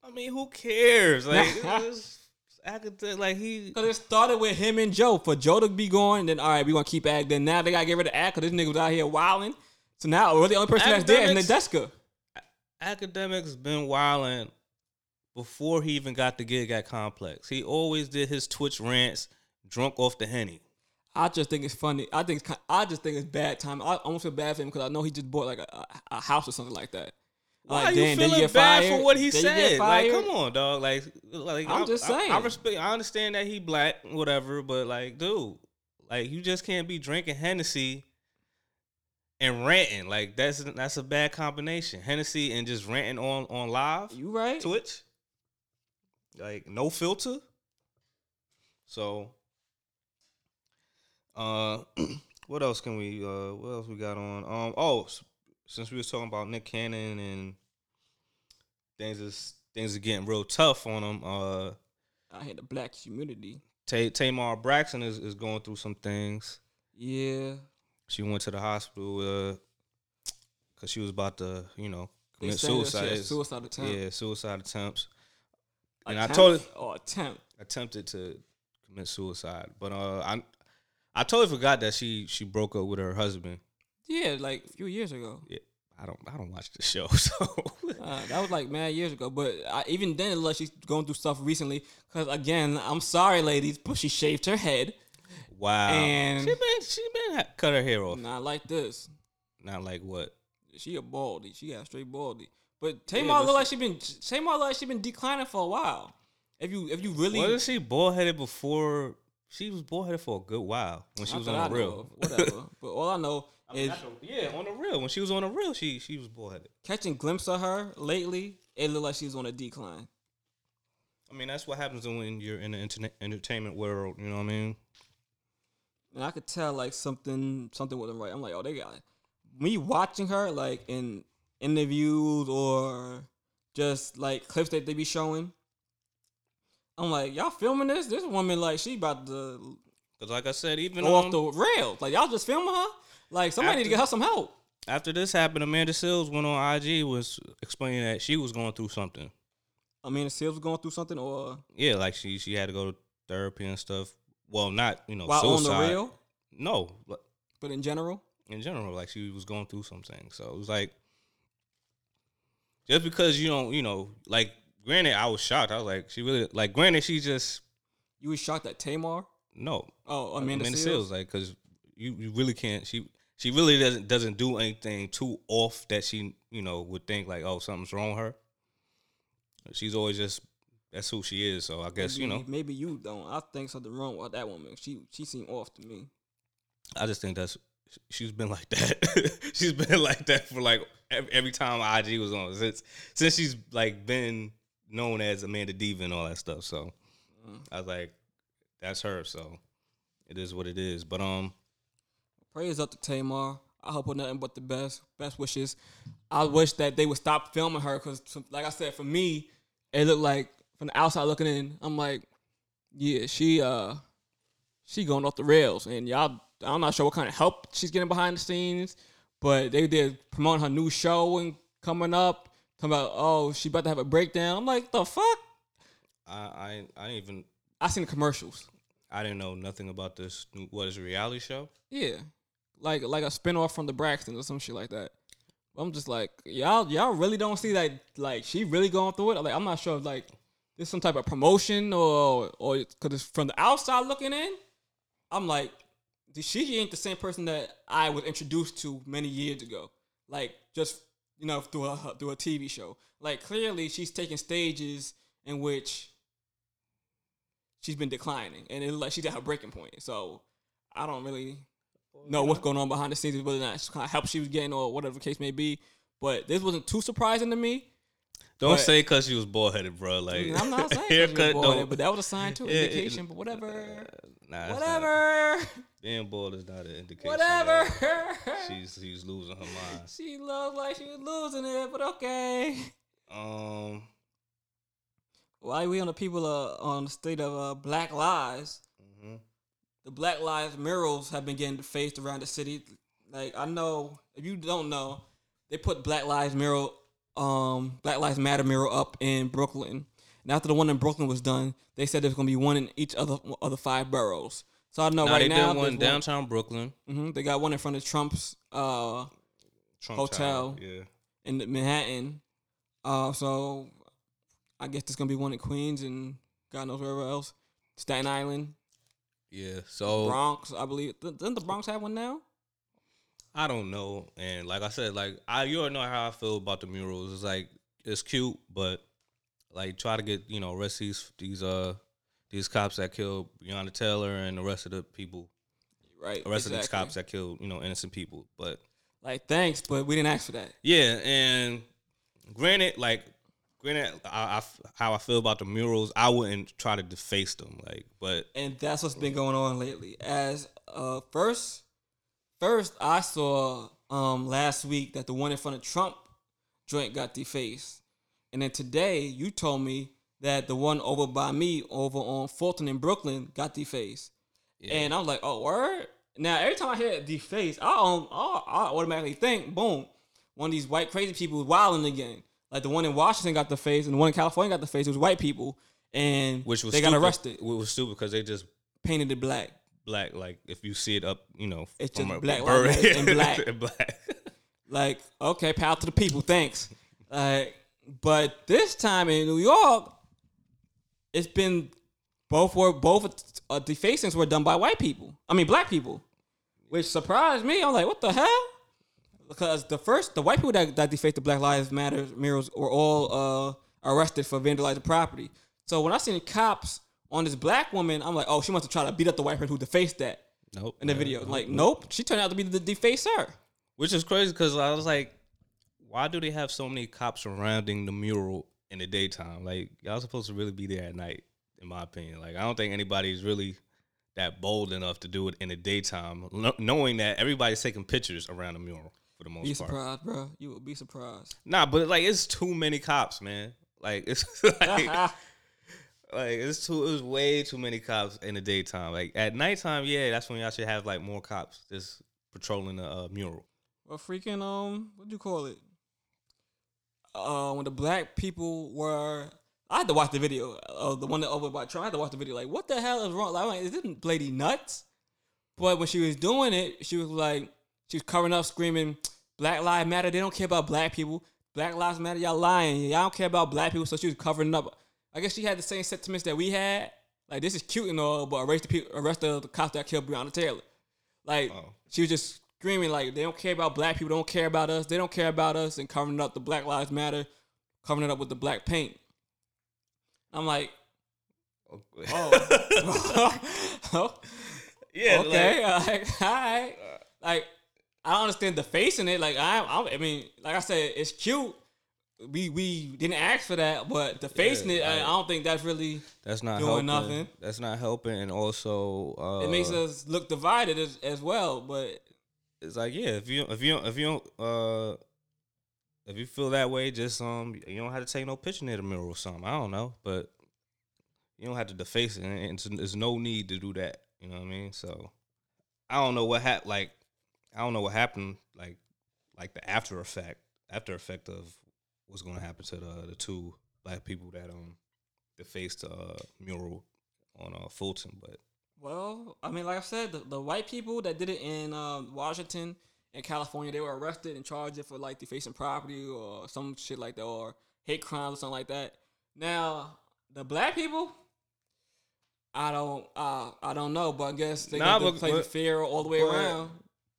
Speaker 2: I mean, who cares? Like, it's, academic, like he.
Speaker 1: Cause it started with him and Joe. For Joe to be going, then all right, we gonna keep Ag. Then now they gotta get rid of Ag because this nigga was out here wilding. So now we're the only person that's there in the
Speaker 2: Akademiks- been wilding before he even got the gig at Complex. He always did his Twitch rants drunk off the henny.
Speaker 1: I just think it's funny. I think it's, I just think it's bad time. I almost feel bad for him because I know he just bought like a, a, house or something like that.
Speaker 2: Why
Speaker 1: Like,
Speaker 2: you
Speaker 1: then- then
Speaker 2: feeling
Speaker 1: get
Speaker 2: bad
Speaker 1: fired,
Speaker 2: for what he
Speaker 1: then
Speaker 2: said? Like, come on, dog. Like, like
Speaker 1: I'm
Speaker 2: I-
Speaker 1: just
Speaker 2: I-
Speaker 1: saying.
Speaker 2: I, respect. I understand that he black, whatever. But like, dude, like you just can't be drinking Hennessy and ranting. Like that's that's a bad combination. Hennessy and just ranting on on live.
Speaker 1: You right?
Speaker 2: Twitch. Like no filter. So uh what else can we uh what else we got on? Um oh since we was talking about Nick Cannon and things is things are getting real tough on him, uh
Speaker 1: I hate the black community.
Speaker 2: Ta Tamar Braxton is, is going through some things.
Speaker 1: Yeah.
Speaker 2: She went to the hospital uh cause she was about to, you know, commit
Speaker 1: saying that she
Speaker 2: suicide.
Speaker 1: suicide attempt.
Speaker 2: Yeah, suicide attempts. And I told her
Speaker 1: or attempt.
Speaker 2: attempted to commit suicide. But uh, I I totally forgot that she she broke up with her husband.
Speaker 1: Yeah, like a few years ago.
Speaker 2: Yeah, I don't I don't watch the show, so
Speaker 1: Uh, that was like mad years ago. But I, even then, like she's going through stuff recently. Because again, I'm sorry, ladies, but she shaved her head.
Speaker 2: Wow.
Speaker 1: And-
Speaker 2: she been she been ha- cut her hair off.
Speaker 1: Not like this.
Speaker 2: Not like what?
Speaker 1: She a baldy. She got straight baldy. But Tamar
Speaker 2: but
Speaker 1: look
Speaker 2: she-
Speaker 1: like she been Tamar look like she been declining for a while. If you if you really
Speaker 2: Wasn't she bald headed before? She was bald headed for a good while when she was on
Speaker 1: I
Speaker 2: the real.
Speaker 1: whatever. but all I know
Speaker 2: I mean,
Speaker 1: is
Speaker 2: the- yeah, on the real. When she was on the real, she she was bald headed.
Speaker 1: catching glimpse of her lately. It looked like she's on a decline.
Speaker 2: I mean, that's what happens when you're in the internet entertainment world. You know what I mean?
Speaker 1: And I could tell like something something wasn't right. I'm like, oh, they got me watching her like in interviews or just like clips that they be showing. I'm like, y'all filming this? This woman like she about to
Speaker 2: Because like I said, even
Speaker 1: go off
Speaker 2: um,
Speaker 1: the rails. Like y'all just filming her? Like somebody need to get her some help.
Speaker 2: after this happened, Amanda Seales went on IG was explaining that she was going through something.
Speaker 1: I mean, Seales was going through something, or
Speaker 2: Yeah, like she she had to go to therapy and stuff. Well, not you know
Speaker 1: while
Speaker 2: suicide.
Speaker 1: on the rail,
Speaker 2: No, but
Speaker 1: but in general.
Speaker 2: in general, like she was going through something. So it was like just because you don't, you know, like granted, I was shocked. I was like, she really like granted, she just
Speaker 1: You was shocked at Tamar.
Speaker 2: no
Speaker 1: Oh, uh, Amanda, Seales.
Speaker 2: Seales, like because you you really can't. She she really doesn't doesn't do anything too off that she you know would think like oh something's wrong with her. She's always just that's who she is. So I guess you know
Speaker 1: Maybe you don't. I think something wrong with that woman. She she seemed off to me.
Speaker 2: I just think that's she's been like that. she's been like that for like every, every time IG was on since since she's like been known as Amanda Diva and all that stuff. So
Speaker 1: Mm.
Speaker 2: I was like, that's her. So it is what it is. But um,
Speaker 1: Praise up to Tamar. I hope her nothing but the best. Best wishes. I wish that they would stop filming her because, like I said, for me, it looked like from the outside looking in, I'm like, yeah, she uh, she going off the rails, and y'all, I'm not sure what kind of help she's getting behind the scenes, but they did promote her new show and coming up, talking about oh she about to have a breakdown. I'm like, the fuck.
Speaker 2: I I I didn't even
Speaker 1: I seen the commercials.
Speaker 2: I didn't know nothing about this. new- What is a reality show?
Speaker 1: Yeah, like like a spinoff from the Braxtons or some shit like that. I'm just like y'all y'all really don't see that like she really going through it. Like I'm not sure if like there's some type of promotion or or because from the outside looking in. I'm like she ain't the same person that I was introduced to many years ago. Like just you know through a through a TV show. Like clearly she's taking stages in which she's been declining, and it's like she's at her breaking point. So I don't really know what's going on behind the scenes, whether or not kind of help she was getting or whatever the case may be. But this wasn't too surprising to me.
Speaker 2: Don't
Speaker 1: But-
Speaker 2: say because she was bald headed, bro. Like
Speaker 1: I'm not saying 'cause she was
Speaker 2: haircut.
Speaker 1: bald, but that was a sign too,
Speaker 2: Yeah, it-
Speaker 1: indication. But whatever,
Speaker 2: Nah, not-
Speaker 1: whatever,
Speaker 2: being bald is not an indication.
Speaker 1: whatever.
Speaker 2: She's she's losing her mind.
Speaker 1: she looked like she was losing it, but okay.
Speaker 2: Um.
Speaker 1: While we on the people uh, on the state of uh, Black Lives,
Speaker 2: mhm.
Speaker 1: the Black Lives murals have been getting defaced around the city. Like I know, if you don't know, they put Black Lives mural, um, Black Lives Matter mural up in Brooklyn. And after the one in Brooklyn was done, they said there's gonna be one in each other of the five boroughs. So I don't know
Speaker 2: Now
Speaker 1: right
Speaker 2: they
Speaker 1: now
Speaker 2: did one downtown Brooklyn.
Speaker 1: mhm, they got one in front of Trump's uh,
Speaker 2: Trump
Speaker 1: Hotel.
Speaker 2: Tower, Yeah.
Speaker 1: in Manhattan. Uh, so I guess there's gonna be one in Queens and God knows wherever else. Staten Island,
Speaker 2: Yeah. So
Speaker 1: Bronx, I believe. Doesn't the Bronx have one now?
Speaker 2: I don't know. And like I said, like I you already know how I feel about the murals. It's like it's cute, but like try to get, you know, arrest these these uh these cops that killed Breonna Taylor and the rest of the people.
Speaker 1: Right.
Speaker 2: the Arrest of these cops that killed, you know, innocent people. But
Speaker 1: Like, thanks, but we didn't ask for that.
Speaker 2: yeah, and granted, like granted I, I how I feel about the murals, I wouldn't try to deface them. Like, but
Speaker 1: And that's what's been going on lately. As uh first first I saw um last week that the one in front of Trump joint got defaced. And then today you told me that the one over by me over on Fulton in Brooklyn got defaced.
Speaker 2: yeah.
Speaker 1: And I'm like, oh, word. Now every time I hear deface, I um, I, I automatically think, boom, one of these white crazy people is wilding again. Like the one in Washington got the face, and the one in California got the face. It was white people, and
Speaker 2: which was
Speaker 1: they
Speaker 2: stupid,
Speaker 1: got arrested,
Speaker 2: Which was stupid because they just
Speaker 1: painted it black.
Speaker 2: Black. Like if you see it up, you know,
Speaker 1: It's just Black
Speaker 2: bird-
Speaker 1: Matter black.
Speaker 2: in black.
Speaker 1: Like, okay, pal to the people, thanks. Like, but this time in New York, it's been both were both uh, defacings were done by white people. I mean, black people, which surprised me. I'm like, what the hell? Because the first, the white people that, that defaced the Black Lives Matter murals were all uh, arrested for vandalizing property. So when I seen cops on this black woman, I'm like, oh, she wants to try to beat up the white person who defaced that
Speaker 2: Nope.
Speaker 1: in the video. Like, nope, she turned out to be the defacer.
Speaker 2: Which is crazy because I was like, why do they have so many cops surrounding the mural in the daytime? Like y'all supposed to really be there at night, in my opinion. Like I don't think anybody's really that bold enough to do it in the daytime, kno- knowing that everybody's taking pictures around the mural for the most part.
Speaker 1: Be
Speaker 2: part.
Speaker 1: surprised, bro. You would be surprised.
Speaker 2: Nah, but like it's too many cops, man. Like it's like, like it's too. It was way too many cops in the daytime. Like at nighttime, yeah, that's when y'all should have like more cops just patrolling the uh, mural.
Speaker 1: well, freaking um, what do you call it? Uh, when the black people were, I had to watch the video. of the one that over by Trump. I had to watch the video. Like, what the hell is wrong? Like, like, is this lady nuts? But when she was doing it, she was like, she was covering up, screaming, "Black Lives Matter." They don't care about black people. Black Lives Matter. Y'all lying. Y'all don't care about black people. So she was covering up. I guess she had the same sentiments that we had. Like, this is cute and all, but arrest the people, arrest the, the cops that killed Breonna Taylor. Like,
Speaker 2: Oh.
Speaker 1: she was just screaming like they don't care about black people, don't care about us, they don't care about us, and covering up the Black Lives Matter, covering it up with the black paint. I'm like, oh, oh
Speaker 2: yeah,
Speaker 1: okay,
Speaker 2: like-
Speaker 1: like, all right, like I understand the face in it. Like I, I, I mean, like I said, it's cute. We we didn't ask for that, but the face in it, I, I don't think that's really.
Speaker 2: That's not
Speaker 1: doing
Speaker 2: helping.
Speaker 1: nothing.
Speaker 2: That's not helping, and also uh,
Speaker 1: It makes us look divided as, as well. But
Speaker 2: It's like yeah, if you if you if you don't uh if you feel that way, just um you don't have to take no picture near the mirror or something. I don't know, but you don't have to deface it, and it's, there's no need to do that. You know what I mean? So I don't know what hap like I don't know what happened like like the after effect after effect of what's going to happen to the the two black people that um defaced the uh, mural on uh, Fulton, but
Speaker 1: Well, I mean, like I said, the, the white people that did it in um, Washington and California, they were arrested and charged for like defacing property or some shit like that, or hate crimes or something like that. Now, the black people, I don't, uh, I don't know, but I guess they
Speaker 2: Nah,
Speaker 1: got to
Speaker 2: but-
Speaker 1: play the
Speaker 2: but-
Speaker 1: fair all the way
Speaker 2: but-
Speaker 1: around.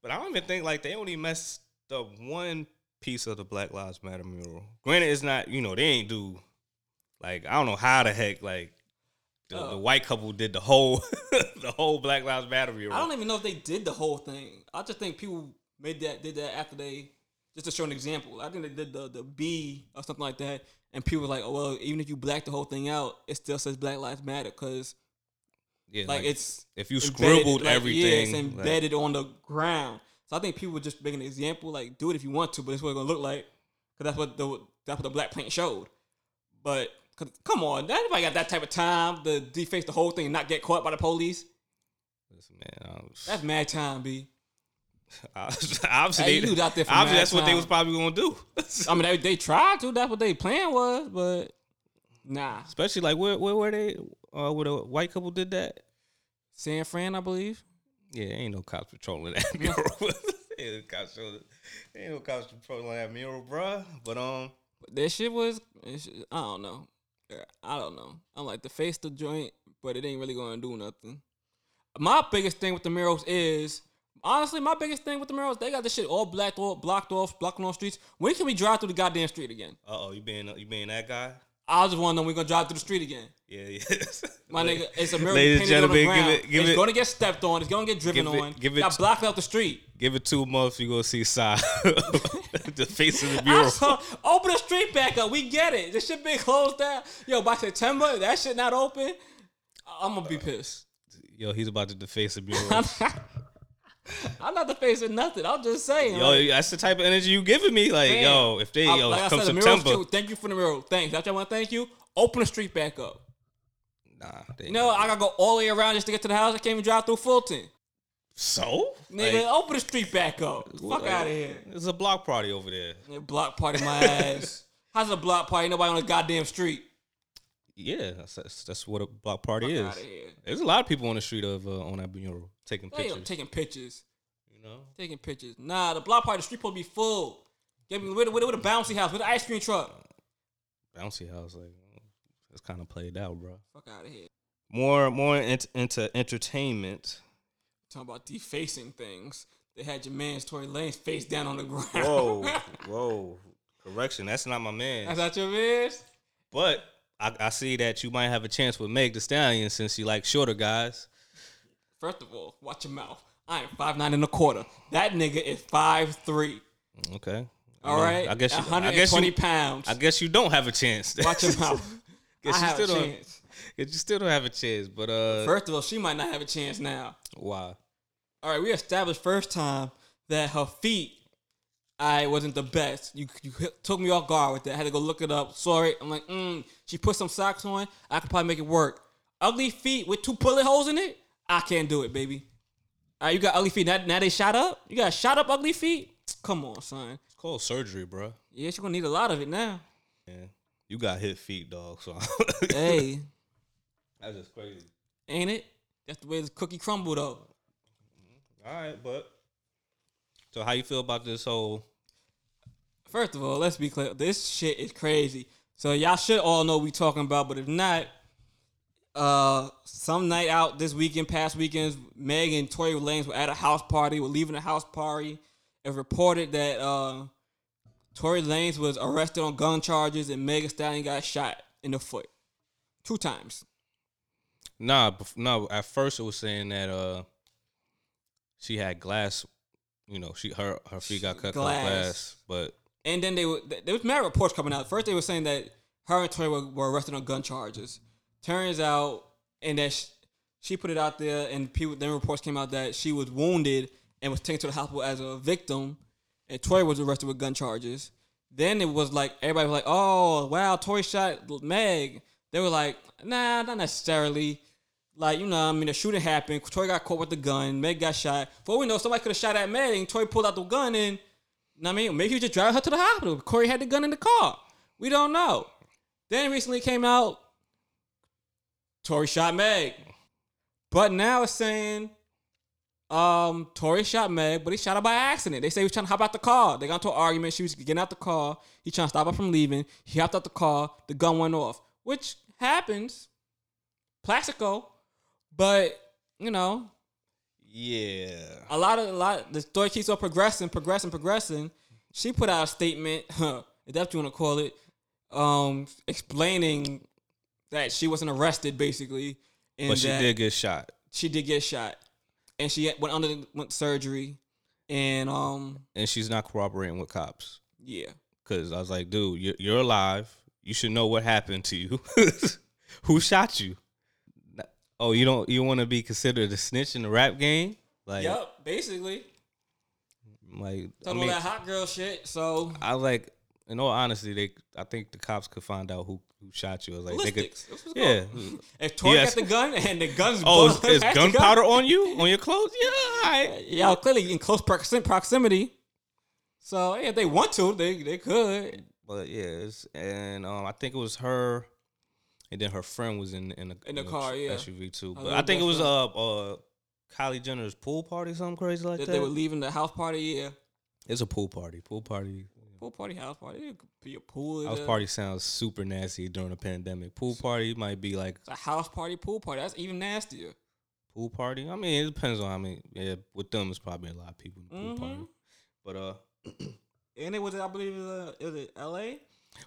Speaker 2: but I don't even think like they only messed up one piece of the Black Lives Matter mural. Granted, it's not you know they ain't do like I don't know how the heck like the, the white couple did the whole the whole Black Lives Matter mural.
Speaker 1: I don't even know if they did the whole thing. I just think people made that did that after they just to show an example. I think they did the the B or something like that, and people were like, "Oh well, even if you black the whole thing out, it still says Black Lives Matter because
Speaker 2: yeah,
Speaker 1: like, it's
Speaker 2: if you
Speaker 1: embedded,
Speaker 2: scribbled
Speaker 1: like,
Speaker 2: everything,
Speaker 1: yeah, it's
Speaker 2: like-
Speaker 1: embedded on the ground." So I think people would just make an example, like do it if you want to, but it's what it's gonna look like because that's what the that's what the black paint showed. But 'cause- come on, anybody got that type of time to deface the whole thing and not get caught by the police?
Speaker 2: listen, man, was-
Speaker 1: That's mad time, b.
Speaker 2: obviously,
Speaker 1: Hey,
Speaker 2: they-
Speaker 1: you was out there for
Speaker 2: obviously that's what they was probably gonna do.
Speaker 1: I mean, they, they tried to. That's what they plan was, but nah.
Speaker 2: Especially like where where were they? Uh, where the white couple did that?
Speaker 1: San Fran, I believe.
Speaker 2: Yeah, ain't no cops patrolling that mural. ain't no cops patrolling- ain't no cops patrolling that mural, bruh. But um,
Speaker 1: But that shit was. Shit, I don't know. I don't know. I'm like, the face the joint, but it ain't really going to do nothing. My biggest thing with the murals is, honestly, my biggest thing with the murals, they got this shit all blacked off, blocked off, blocking off streets. When can we drive through the goddamn street again?
Speaker 2: uh oh, you being you being that guy?
Speaker 1: I just want to know when we going to drive through the street again.
Speaker 2: Yeah, yeah.
Speaker 1: My nigga, it's a mural
Speaker 2: Ladies and
Speaker 1: painted on the
Speaker 2: gentlemen,
Speaker 1: ground.
Speaker 2: give it, give
Speaker 1: it's
Speaker 2: it,
Speaker 1: going to get stepped on. It's going to get driven
Speaker 2: give it-
Speaker 1: on.
Speaker 2: give it-
Speaker 1: got blocked out the street.
Speaker 2: give it two months. You gonna see side the face of the mural.
Speaker 1: saw, open the street back up. We get it. This shit been closed down. Yo, by September, that shit not open. I'm gonna be pissed.
Speaker 2: Yo, he's about to deface the mural.
Speaker 1: I'm not, the face of nothing. I'm just saying.
Speaker 2: yo,
Speaker 1: like,
Speaker 2: that's the type of energy you giving me. Like,
Speaker 1: man,
Speaker 2: yo, if they
Speaker 1: I-
Speaker 2: yo
Speaker 1: like I
Speaker 2: come
Speaker 1: said,
Speaker 2: September,
Speaker 1: cute. Thank you for the mural. Thanks. That's what I want to thank you. Open the street back up.
Speaker 2: nah. They
Speaker 1: You know, I gotta go all the way around just to get to the house. I can't even drive through Fulton.
Speaker 2: so
Speaker 1: Nigga,
Speaker 2: Like,
Speaker 1: open the street back up. Fuck
Speaker 2: like,
Speaker 1: out of here.
Speaker 2: There's a block party over there.
Speaker 1: Yeah, block party my ass. How's a block party? Nobody on the goddamn street.
Speaker 2: Yeah, that's that's, that's what a block party
Speaker 1: Fuck
Speaker 2: is.
Speaker 1: here.
Speaker 2: There's a lot of people on the street of uh, on that mural taking
Speaker 1: They
Speaker 2: pictures.
Speaker 1: taking pictures.
Speaker 2: you know,
Speaker 1: Taking pictures. Nah, the block party, the street supposed to be full. Get me with with a bouncy house, with an ice cream truck.
Speaker 2: Uh, bouncy house like mm, it's kind of played out, bro.
Speaker 1: Fuck out of here.
Speaker 2: More more ent- into entertainment.
Speaker 1: Talking about defacing things. They had your man's Tory Lanez face down on the ground.
Speaker 2: Whoa, whoa. Correction, that's not my man.
Speaker 1: That's not your man's?
Speaker 2: But I, I see that you might have a chance with Meg Thee Stallion since you like shorter guys.
Speaker 1: First of all, watch your mouth. I am five nine and a quarter. That nigga is five three.
Speaker 2: Okay.
Speaker 1: All right,
Speaker 2: I guess you, I guess you,
Speaker 1: pounds.
Speaker 2: I guess you don't have a chance.
Speaker 1: watch your mouth.
Speaker 2: guess
Speaker 1: I
Speaker 2: you
Speaker 1: have a
Speaker 2: still don't.
Speaker 1: chance.
Speaker 2: Guess you still don't have a chance. But uh,
Speaker 1: First of all, she might not have a chance now.
Speaker 2: why?
Speaker 1: All right, we established first time that her feet, I wasn't the best. You you took me off guard with that. I had to go look it up. Sorry, I'm like, mm. She put some socks on. I could probably make it work. Ugly feet with two bullet holes in it. I can't do it, baby. All right, you got ugly feet. Now, now they shot up. You got shot up ugly feet. Come on, son.
Speaker 2: It's called surgery, bro.
Speaker 1: Yeah, she gonna need a lot of it now.
Speaker 2: Man, you got hit feet, dog. So
Speaker 1: Hey,
Speaker 2: that's just crazy.
Speaker 1: ain't it? That's the way the cookie crumbled though.
Speaker 2: All right, but so how you feel about this whole?
Speaker 1: First of all, let's be clear. This shit is crazy. So y'all should all know we talking about, but if not, uh, some night out this weekend, past weekends, Meg and Tory Lanez were at a house party. Were leaving a house party. It reported that uh, Tory Lanez was arrested on gun charges and Megan Stallion got shot in the foot two times.
Speaker 2: Nah, no. At first, it was saying that uh, she had glass. You know, she her her feet got cut
Speaker 1: Glass.
Speaker 2: glass, glass but
Speaker 1: And then they were there was mad reports coming out. First they were saying that her and Tory were, were arrested on gun charges. Turns out, and that sh- she put it out there, and people then reports came out that she was wounded and was taken to the hospital as a victim, and Tory was arrested with gun charges. Then it was like everybody was like, "Oh wow, Tory shot Meg." They were like, "Nah, not necessarily." Like you know, I mean, the shooting happened. Tory got caught with the gun. Meg got shot. For all we know, somebody could have shot at Meg, and Tory pulled out the gun and. you know I mean, maybe he just drive her to the hospital. Corey had the gun in the car. We don't know. Then recently came out Tory shot Meg. But now it's saying um Tory shot Meg, but he shot her by accident. They say he was trying to hop out the car. They got into an argument. She was getting out the car. He trying to stop her from leaving. He hopped out the car. The gun went off, which happens. Plaxico. But, you know,
Speaker 2: Yeah.
Speaker 1: a lot of a lot the story keeps on progressing, progressing, progressing. She put out a statement, huh, if that's what you want to call it, um, explaining that she wasn't arrested basically. And
Speaker 2: But she did get shot.
Speaker 1: she did get shot. And she went under went surgery. And um
Speaker 2: And she's not cooperating with cops.
Speaker 1: yeah.
Speaker 2: Cause I was like, dude, you're, you're alive. You should know what happened to you. Who shot you? Oh, you don't you want to be considered a snitch in the rap game? Like,
Speaker 1: Yep, basically.
Speaker 2: like I mean,
Speaker 1: all that hot girl shit. So
Speaker 2: I was like, in all honesty, they I think the cops could find out who who shot you. I was like, they could,
Speaker 1: ballistics. That's what's
Speaker 2: yeah.
Speaker 1: called. If Tory
Speaker 2: Yes.
Speaker 1: got the gun and the gun's
Speaker 2: Oh,
Speaker 1: buzzed
Speaker 2: is, is
Speaker 1: the gun-
Speaker 2: gunpowder on you on your clothes? Yeah, all right.
Speaker 1: Y'all clearly in close proximity. So yeah, if they want to, they they could.
Speaker 2: But yeah, it's, and um, I think it was her, and then her friend was in in the,
Speaker 1: In the
Speaker 2: tr-
Speaker 1: car, yeah.
Speaker 2: SUV too. But
Speaker 1: little
Speaker 2: I think it was uh uh Kylie Jenner's pool party, something crazy like
Speaker 1: That
Speaker 2: that.
Speaker 1: they were leaving the house party. Yeah,
Speaker 2: it's a pool party. Pool party.
Speaker 1: Pool party, house party. It could be a pool.
Speaker 2: House party sounds super nasty during a pandemic. Pool party might be like
Speaker 1: a house party, pool party. That's even nastier.
Speaker 2: pool party. I mean, it depends on. I mean, yeah, with them, it's probably a lot of people in the pool party. But uh,
Speaker 1: And it was, I believe, it was, uh, it was L.A.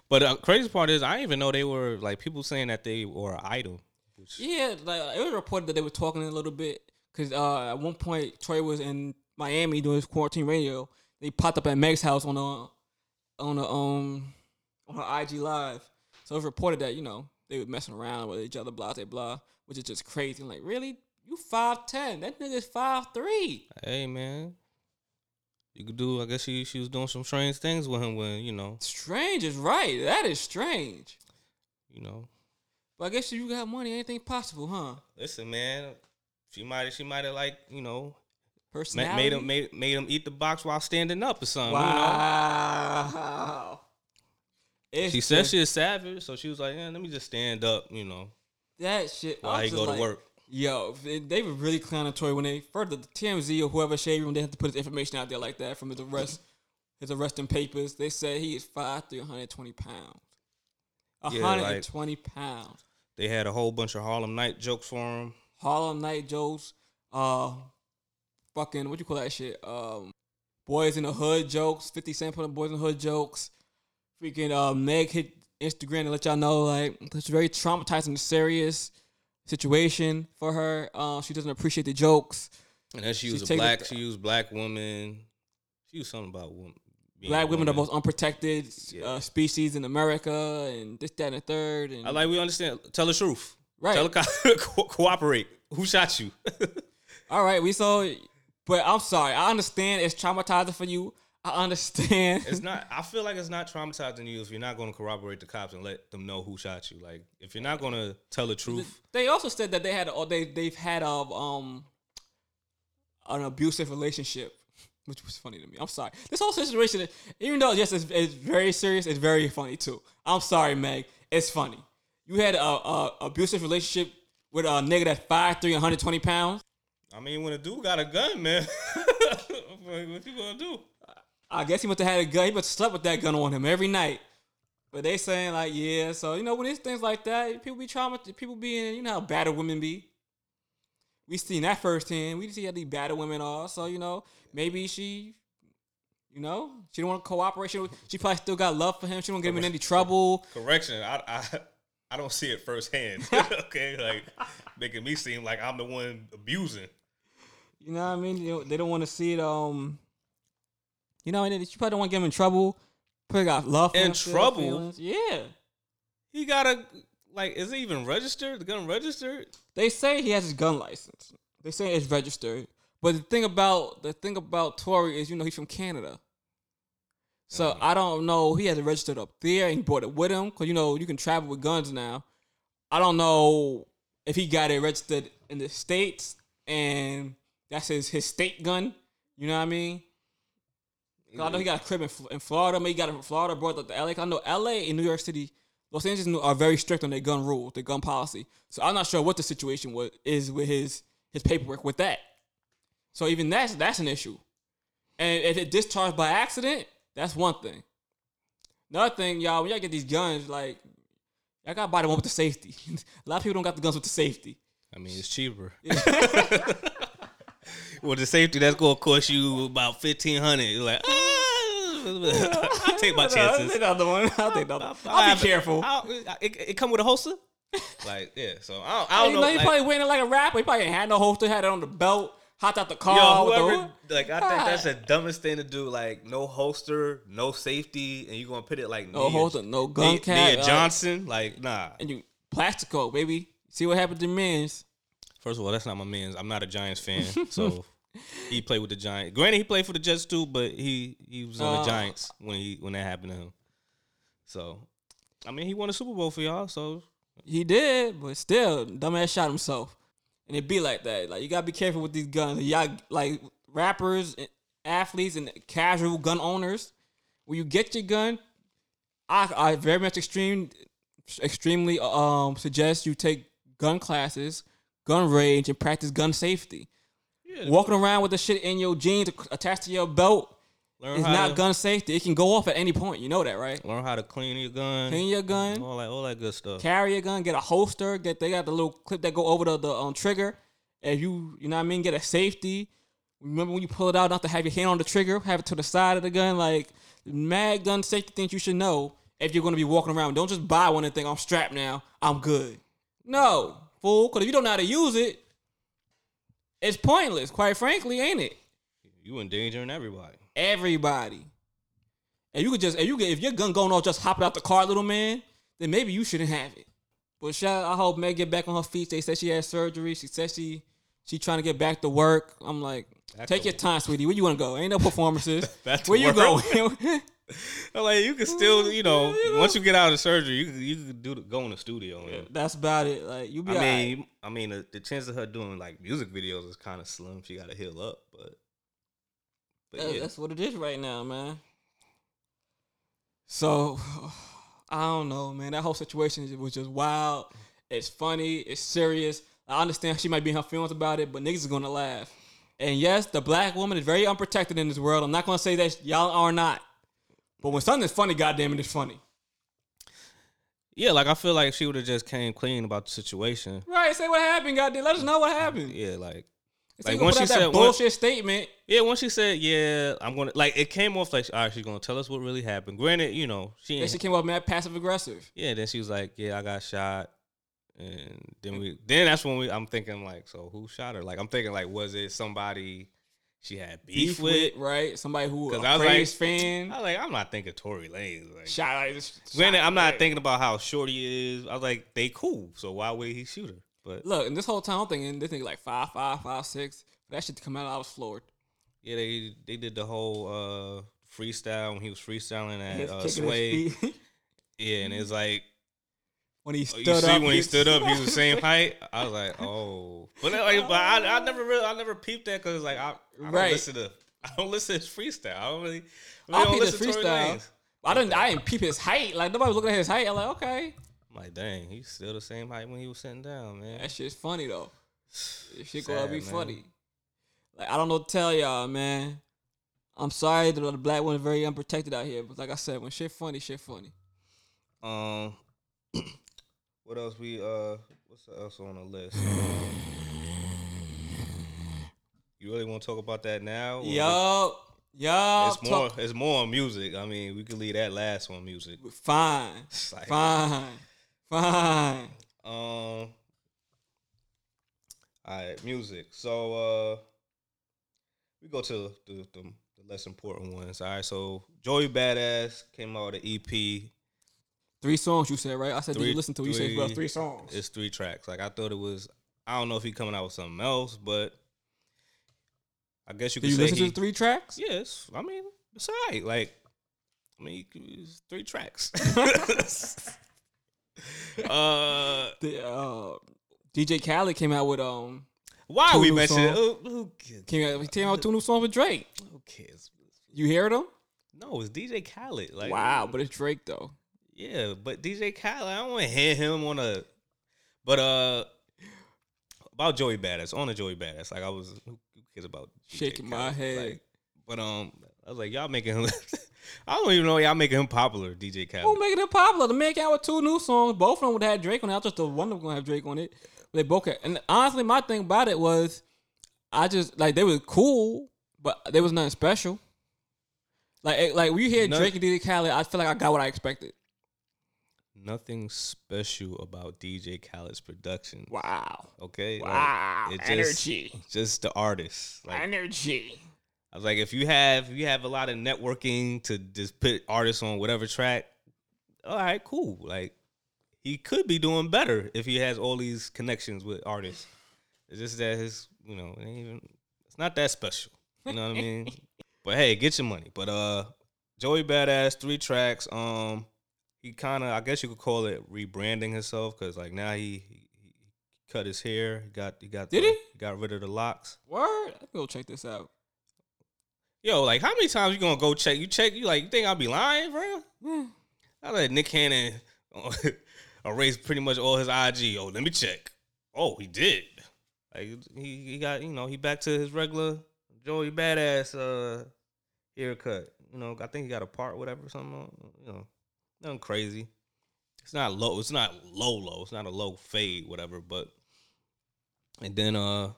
Speaker 2: but uh, crazy part is, I didn't even know they were like people saying that they were idol. Which,
Speaker 1: Yeah, like it was reported that they were talking a little bit because uh, at one point Tory was in Miami doing his quarantine radio. They popped up at Meg's house on a on a um on her IG live. So it was reported that you know they were messing around with each other, blah blah blah, which is just crazy. like really, you five ten? That nigga's five three.
Speaker 2: Hey man, you could do. I guess she she was doing some strange things with him when you know
Speaker 1: Strange is right. That is strange.
Speaker 2: you know.
Speaker 1: But I guess if you got money, anything possible, huh?
Speaker 2: Listen, man, she might she might have like you know
Speaker 1: Personality.
Speaker 2: made him made made him eat the box while standing up or something. You know?
Speaker 1: Wow.
Speaker 2: She said she is savage, so she was like, "Yeah, let me just stand up," you know,
Speaker 1: that shit.
Speaker 2: while he go to work.
Speaker 1: Yo, they, were really clowning Tory when they further the TMZ or whoever shade room. They had to put his information out there like that from his arrest, his arresting papers. They said he is five three, 120 pounds.
Speaker 2: Yeah,
Speaker 1: 120 pounds.
Speaker 2: They had a whole bunch of Harlem Night jokes for him.
Speaker 1: Harlem Night jokes. Uh, fucking what you call that shit? Um, boys in the hood jokes. Fifty Cent put up boys in the hood jokes. Freaking uh, Meg hit Instagram to let y'all know like it's a very traumatizing, serious situation for her. Uh, she doesn't appreciate the jokes.
Speaker 2: And then she
Speaker 1: She's
Speaker 2: used a black.
Speaker 1: the-
Speaker 2: She used black women. She was something about women. being
Speaker 1: Black women are most unprotected
Speaker 2: Yeah.
Speaker 1: uh, species in America, and this, that, and the third. And
Speaker 2: I like we understand. Tell the truth.
Speaker 1: right.
Speaker 2: Tell the co- cooperate. Who shot you?
Speaker 1: All right, we saw, but I'm sorry. I understand it's traumatizing for you. I understand.
Speaker 2: it's not. I feel like it's not traumatizing you if you're not going to corroborate the cops and let them know who shot you. Like if you're not going to tell the truth.
Speaker 1: They also said that they had or they they've had a um an abusive relationship, which was funny to me. I'm sorry. This whole situation, even though yes, it's, it's very serious, it's very funny too. I'm sorry, Meg. It's funny. You had a, a abusive relationship with a nigga that's 5'3", 120 pounds.
Speaker 2: I mean, when a dude got a gun, man, what you gonna do?
Speaker 1: I guess he must have had a gun. He must have slept with that gun on him every night. But they saying like, yeah, so you know when it's things like that, people be traumatized. People being, you know how battered women be. We seen that firsthand. We see how these battered women are. So you know maybe she, you know, she don't want cooperation. She probably still got love for him. She don't get him in any trouble.
Speaker 2: Correction. I I, I don't see it firsthand. okay, like making me seem like I'm the one abusing.
Speaker 1: You know what I mean? You know, they don't want to see it. Um, you know, and then she probably don't want to get him in trouble. Probably got love
Speaker 2: In trouble?
Speaker 1: feelings. Yeah.
Speaker 2: He got a like. Is it even registered? The gun registered?
Speaker 1: They say he has his gun license. They say it's registered. But the thing about the thing about Tory is, you know, he's from Canada. So. I don't know. He has it registered up there and he brought it with him because you know you can travel with guns now. I don't know if he got it registered in the states and that's his his state gun. You know what I mean? I know he got a crib in, in Florida. Maybe he got it from Florida, brought it to LA. I know LA and New York City Los Angeles are very strict on their gun rule, their gun policy. So I'm not sure what the situation was, is with his his paperwork with that. So even that's that's an issue. And if it discharged by accident, that's one thing. Another thing, y'all, when y'all get these guns, like y'all gotta buy the one with the safety. a lot of people don't got the guns with the safety.
Speaker 2: I mean, it's cheaper. well, the safety that's gonna cost you about fifteen hundred. Like, ah, I'll take my
Speaker 1: I'll
Speaker 2: chances.
Speaker 1: take the other one. I'll take the other.
Speaker 2: I'll-
Speaker 1: I'll,
Speaker 2: I'll
Speaker 1: be careful.
Speaker 2: I'll- it, it come with a holster. Like, yeah. So I don't, I don't
Speaker 1: you
Speaker 2: know.
Speaker 1: know, he
Speaker 2: like-
Speaker 1: probably wearing it like a rapper. He probably had no holster, had it on the belt, hopped out the car.
Speaker 2: Yo,
Speaker 1: with the-
Speaker 2: like, I think that's
Speaker 1: Ah.
Speaker 2: the dumbest thing to do. Like, no holster, no safety, and you gonna put it like
Speaker 1: no holster, no gun
Speaker 2: near,
Speaker 1: cap.
Speaker 2: near
Speaker 1: like-
Speaker 2: Johnson. Like, nah.
Speaker 1: and you Plaxico, baby. See what happened to men's.
Speaker 2: First of all, that's not my man's. I'm not a Giants fan, so he played with the Giants. Granted, he played for the Jets too, but he he was on
Speaker 1: Uh.
Speaker 2: the Giants when he when that happened to him. So, I mean, he won a Super Bowl for y'all. So,
Speaker 1: He did, but still, dumbass shot himself. And it be like that. Like you gotta be careful with these guns. Y'all like rappers, and athletes, and casual gun owners. When you get your gun, I I very much extreme, extremely um suggest you take gun classes, gun range, and practice gun safety.
Speaker 2: yeah,
Speaker 1: Walking around with the shit in your jeans attached to your belt
Speaker 2: learn
Speaker 1: is not
Speaker 2: to,
Speaker 1: gun safety. It can go off at any point. You know that, right?
Speaker 2: learn how to clean your gun,
Speaker 1: Clean your gun.
Speaker 2: all that all that good stuff.
Speaker 1: carry a gun, get a holster, get they got the little clip that go over the, the um, trigger. If you you know what I mean, get a safety. Remember when you pull it out, not to have your hand on the trigger, have it to the side of the gun, like mad gun safety things you should know if you're gonna be walking around. Don't just buy one and think I'm strapped now, I'm good. No, fool, because if you don't know how to use it, it's pointless, quite frankly, ain't it?
Speaker 2: You endangering everybody.
Speaker 1: Everybody. And you could just if you get if your gun going off just hopping out the car, little man, then maybe you shouldn't have it. But shout I hope Meg get back on her feet. They said she had surgery. She said she she trying to get back to work. I'm like,
Speaker 2: Back
Speaker 1: take your time, sweetie. Where you want to go? Ain't no performances. Where you
Speaker 2: work.
Speaker 1: going?
Speaker 2: I'm like you can still, mm, you know,
Speaker 1: You know.
Speaker 2: once you get out of surgery, you can, you can do the, go in the studio. And,
Speaker 1: That's about it. Like you be
Speaker 2: I mean, I mean, the, the chance of her doing like music videos is kind of slim. She got to heal up, but but
Speaker 1: That-
Speaker 2: yeah,
Speaker 1: That's what it is right now, man. So I don't know, man. That whole situation was just wild. It's funny. It's serious. I understand she might be in her feelings about it, but niggas is gonna laugh. And yes, the black woman is very unprotected in this world. I'm not gonna say that y'all are not. But when something's funny, goddamn it, it's funny.
Speaker 2: yeah. Like I feel like she would have just came clean about the situation.
Speaker 1: Right? Say what happened, goddamn. Let us know what happened.
Speaker 2: Yeah, like like once she said
Speaker 1: bullshit statement.
Speaker 2: yeah, once she said yeah, I'm gonna like it came off like all right, she's gonna tell us what really happened. Granted, you know she
Speaker 1: Then she came up mad passive aggressive.
Speaker 2: Yeah, then she was like, "Yeah, I got shot," and then we, then that's when we. I'm thinking like, so who shot her? Like, I'm thinking like, was it somebody she had beef, with?
Speaker 1: right? Somebody who
Speaker 2: 'Cause
Speaker 1: a
Speaker 2: I was like-
Speaker 1: fan.
Speaker 2: I was like, I'm not thinking Tory Lanez. Like,
Speaker 1: Shot like
Speaker 2: granted, I'm not thinking about how short he is. I was like, they cool, so why would he shoot her? But
Speaker 1: Look, and this whole time I'm thinking this nigga like five, five, five, six. That shit to come out, I was floored.
Speaker 2: yeah, they they did the whole uh freestyle when he was freestyling at uh, Sway. Yeah, and it's like
Speaker 1: when he
Speaker 2: Oh,
Speaker 1: stood
Speaker 2: you see
Speaker 1: up.
Speaker 2: when he stood up, he was the same height. I was like, oh, but like, but I, I never really, I never peeped that because like I, I don't
Speaker 1: Right.
Speaker 2: listen to, I don't listen to freestyle. I don't really,
Speaker 1: I
Speaker 2: really
Speaker 1: peep
Speaker 2: don't
Speaker 1: his
Speaker 2: listen to
Speaker 1: freestyle. I didn't. I didn't peep his height. Like nobody was looking at his height. I'm like, okay,
Speaker 2: I'm like, dang, he's still the same height when he was sitting down, man.
Speaker 1: that shit's funny though. This shit gonna be
Speaker 2: man.
Speaker 1: funny. Like I don't know what to tell y'all, man. I'm sorry that the black one is very unprotected out here, but like I said, when shit funny, shit funny.
Speaker 2: Um, what else we uh, what's else on the list? you really want to talk about that now?
Speaker 1: Yo, yo,
Speaker 2: it's more, it's more on music. I mean, we could leave that last one music.
Speaker 1: fine,
Speaker 2: like-
Speaker 1: fine, fine.
Speaker 2: Um. All right, music. So uh, we go to the, the the less important ones. All right, so Joey Badass came out with an EP.
Speaker 1: Three songs you said, right? I said, did
Speaker 2: Three-
Speaker 1: you listen to it? You said, well,
Speaker 2: three-
Speaker 1: three songs.
Speaker 2: It's three tracks. Like I thought it was. I don't know if he coming out with something else, but I guess you
Speaker 1: Did
Speaker 2: could
Speaker 1: you
Speaker 2: say
Speaker 1: listen
Speaker 2: he.
Speaker 1: to three tracks?
Speaker 2: yes, I mean it's alright. Like I mean, it's three tracks. uh,
Speaker 1: The, uh, DJ Khaled came out with um
Speaker 2: why we mentioned who, who,
Speaker 1: came out he came out with two new songs with Drake.
Speaker 2: who cares?
Speaker 1: You hear them?
Speaker 2: No, it's DJ Khaled. Like
Speaker 1: wow, but it's Drake though.
Speaker 2: Yeah, but DJ Khaled, I don't want to hear him on a. But uh, about Joey Badass on a Joey Badass, like I was who cares about DJ
Speaker 1: Shaking my head.
Speaker 2: Like, but um, I was like, y'all making him. I don't even know y'all making him popular, DJ Khaled.
Speaker 1: Who making him popular? The man came out with two new songs. Both of them would have Drake on it. I just the one of them gonna have Drake on it. They both had, and honestly, my thing about it was, I just like they were cool, but there was nothing special. Like eh, like when you hear Drake and DJ Khaled, I feel like I got what I expected.
Speaker 2: Nothing special about DJ Khaled's production.
Speaker 1: Wow,
Speaker 2: Okay,
Speaker 1: wow,
Speaker 2: it just-
Speaker 1: energy,
Speaker 2: just the artist. Like
Speaker 1: energy.
Speaker 2: I was like, if you have if you have a lot of networking to just put artists on whatever track, all right, cool. Like he could be doing better if he has all these connections with artists. It's just that his, you know, it ain't even it's not that special. You know what I mean? But hey, get your money. But uh, Joey Badass, three tracks. Um, he kind of, I guess you could call it rebranding himself because like now he, he he cut his hair. He got he got
Speaker 1: Did
Speaker 2: the-
Speaker 1: he?
Speaker 2: got rid of the locks.
Speaker 1: Word, Let me go check this out.
Speaker 2: Yo, like how many times you gonna go check? You check, you like you think I'll be lying, bro?
Speaker 1: Yeah.
Speaker 2: I let Nick Cannon erase pretty much all his IG. Oh, let me check. Oh, he did. Like he, he got you know he back to his regular Joey badass uh haircut. You know I think he got a part whatever something. You know nothing crazy. It's not low. It's not low low. It's not a low fade whatever. But and then uh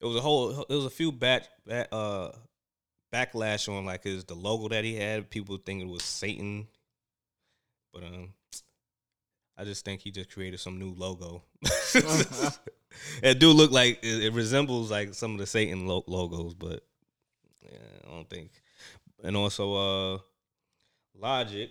Speaker 2: it was a whole it was a few back, uh backlash on like his the logo that he had. People thinking it was Satan, but um, I just think he just created some new logo. it do look like it, it resembles like some of the Satan lo- logos, but yeah, I don't think. And also, uh, Logic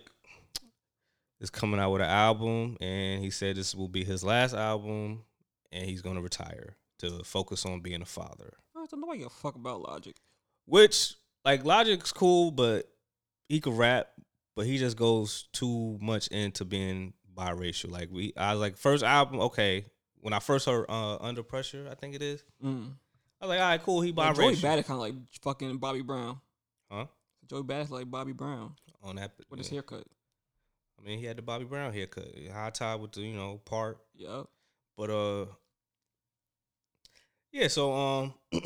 Speaker 2: is coming out with an album, and he said this will be his last album, and he's gonna retire to focus on being a father.
Speaker 1: I don't know why you fuck about Logic.
Speaker 2: Which like Logic's cool, but he could rap, but he just goes too much into being biracial. Like we, I was like first album, okay. When I first heard uh, Under Pressure, I think it is.
Speaker 1: Mm.
Speaker 2: I was like, all right, cool. He
Speaker 1: Like, Joey
Speaker 2: biracial,
Speaker 1: Badass kind of like fucking Bobby Brown.
Speaker 2: huh?
Speaker 1: Joey Badass like Bobby Brown
Speaker 2: On that,
Speaker 1: with his haircut.
Speaker 2: I mean, he had the Bobby Brown haircut, high tie with the you know part.
Speaker 1: Yeah.
Speaker 2: But uh, yeah. So um,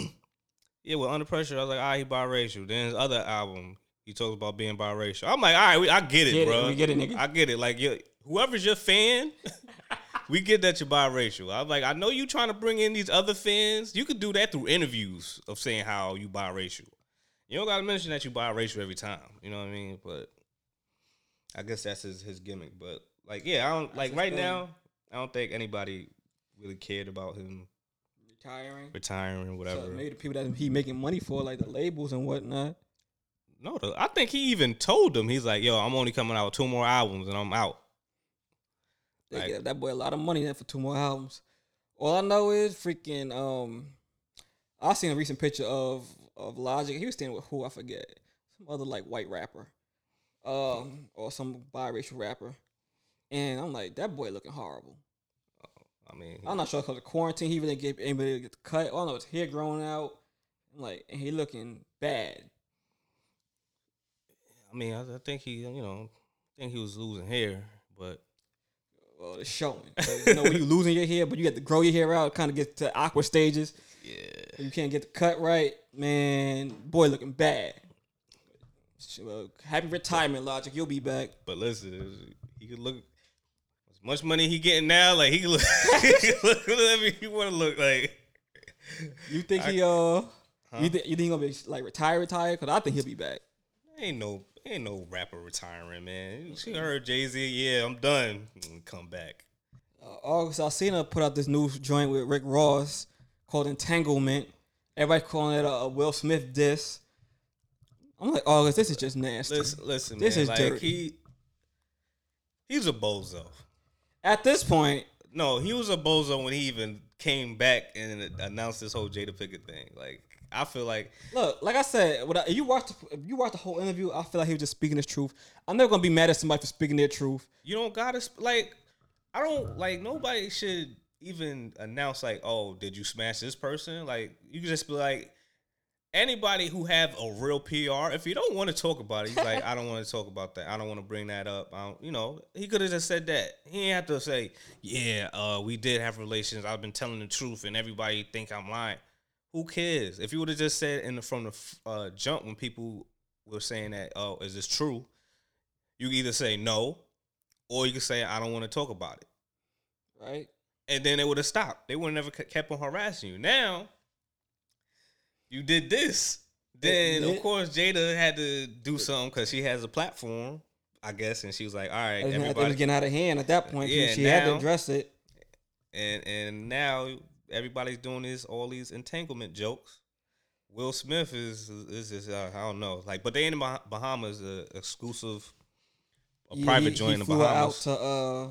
Speaker 2: yeah, with Under Pressure, I was like, all right, he biracial. Then his other album, he talks about being biracial. I'm like, all right, we, I get it,
Speaker 1: Get it,
Speaker 2: bro.
Speaker 1: we get it, nigga.
Speaker 2: I get it. Like, you, whoever's your fan, we get that you're biracial. I'm like, I know you trying to bring in these other fans. You could do that through interviews of saying how you biracial. You don't gotta mention that you biracial every time. You know what I mean? But I guess that's his his gimmick. But like, yeah, I don't like right now. I don't think anybody really cared about him
Speaker 1: Retiring.
Speaker 2: retiring, whatever.
Speaker 1: So maybe the people that he making money for, like the labels and whatnot.
Speaker 2: no, I think he even told them he's like, "Yo, I'm only coming out with two more albums and I'm out."
Speaker 1: They
Speaker 2: Like-
Speaker 1: get that boy a lot of money then for two more albums. All I know is freaking um I seen a recent picture of of Logic. He was standing with who I forget. Some other like white rapper. Um or some biracial rapper. And I'm like, that boy looking horrible.
Speaker 2: I mean,
Speaker 1: I'm not sure because of quarantine, he really get anybody to get the cut. I know his hair growing out. I'm like, and he looking bad.
Speaker 2: I mean, I, I think he, you know, I think he was losing hair, but
Speaker 1: Well, it's showing. you know, when you losing your hair, but you got to grow your hair out, kind of get to awkward stages.
Speaker 2: yeah,
Speaker 1: You can't get the cut right, man. Boy, looking bad. Happy retirement, Logic. You'll be back.
Speaker 2: but listen, he could look as much money he getting now. Like he could look, he could look whatever he want to look like.
Speaker 1: You think
Speaker 2: I-
Speaker 1: he uh?
Speaker 2: Huh?
Speaker 1: You think you think he gonna be like retire, retire? Cause I think he'll be back.
Speaker 2: Ain't no, ain't no rapper retiring, man. She heard Jay Z, yeah, I'm done. Come back.
Speaker 1: Uh, August Alsina put out this new joint with Rick Ross called Entanglement. Everybody calling it a, a Will Smith diss. I'm like, August, this is just nasty.
Speaker 2: Listen, listen,
Speaker 1: This
Speaker 2: man.
Speaker 1: is
Speaker 2: like
Speaker 1: dirty.
Speaker 2: he, he's a bozo.
Speaker 1: At this point,
Speaker 2: No, he was a bozo when he even came back and announced this whole Jada Pinkett thing. Like, I feel like
Speaker 1: Look, like I said, I, if you watched you watch the whole interview, I feel like he was just speaking his truth. I'm never gonna be mad at somebody for speaking their truth.
Speaker 2: you don't gotta like. I don't like nobody should even announce like, oh, did you smash this person? Like, you can just be like, anybody who have a real PR, if you don't want to talk about it, he's like, I don't want to talk about that. I don't want to bring that up. I don't, you know, he could have just said that. He ain't have to say, yeah, uh, we did have relations. I've been telling the truth, and everybody think I'm lying. Who cares? If you would have just said in the from the uh, jump when people were saying that, oh, is this true? You either say no, or you could say I don't want to talk about it,
Speaker 1: Right.
Speaker 2: and then they would have stopped. They would have never kept on harassing you. Now you did this. Then
Speaker 1: Yeah.
Speaker 2: of course Jada had to do something because she has a platform, I guess, and she was like, "All right,
Speaker 1: It was, it was getting out of hand at that point.
Speaker 2: Yeah,
Speaker 1: she had to address it.
Speaker 2: and and now everybody's doing this all these entanglement jokes. Will Smith is is, is uh, I don't know like, but they in the Bah- Bahamas, uh, exclusive, a
Speaker 1: He-
Speaker 2: private
Speaker 1: he,
Speaker 2: joint in
Speaker 1: he
Speaker 2: the
Speaker 1: flew her out
Speaker 2: Bahamas.
Speaker 1: to uh,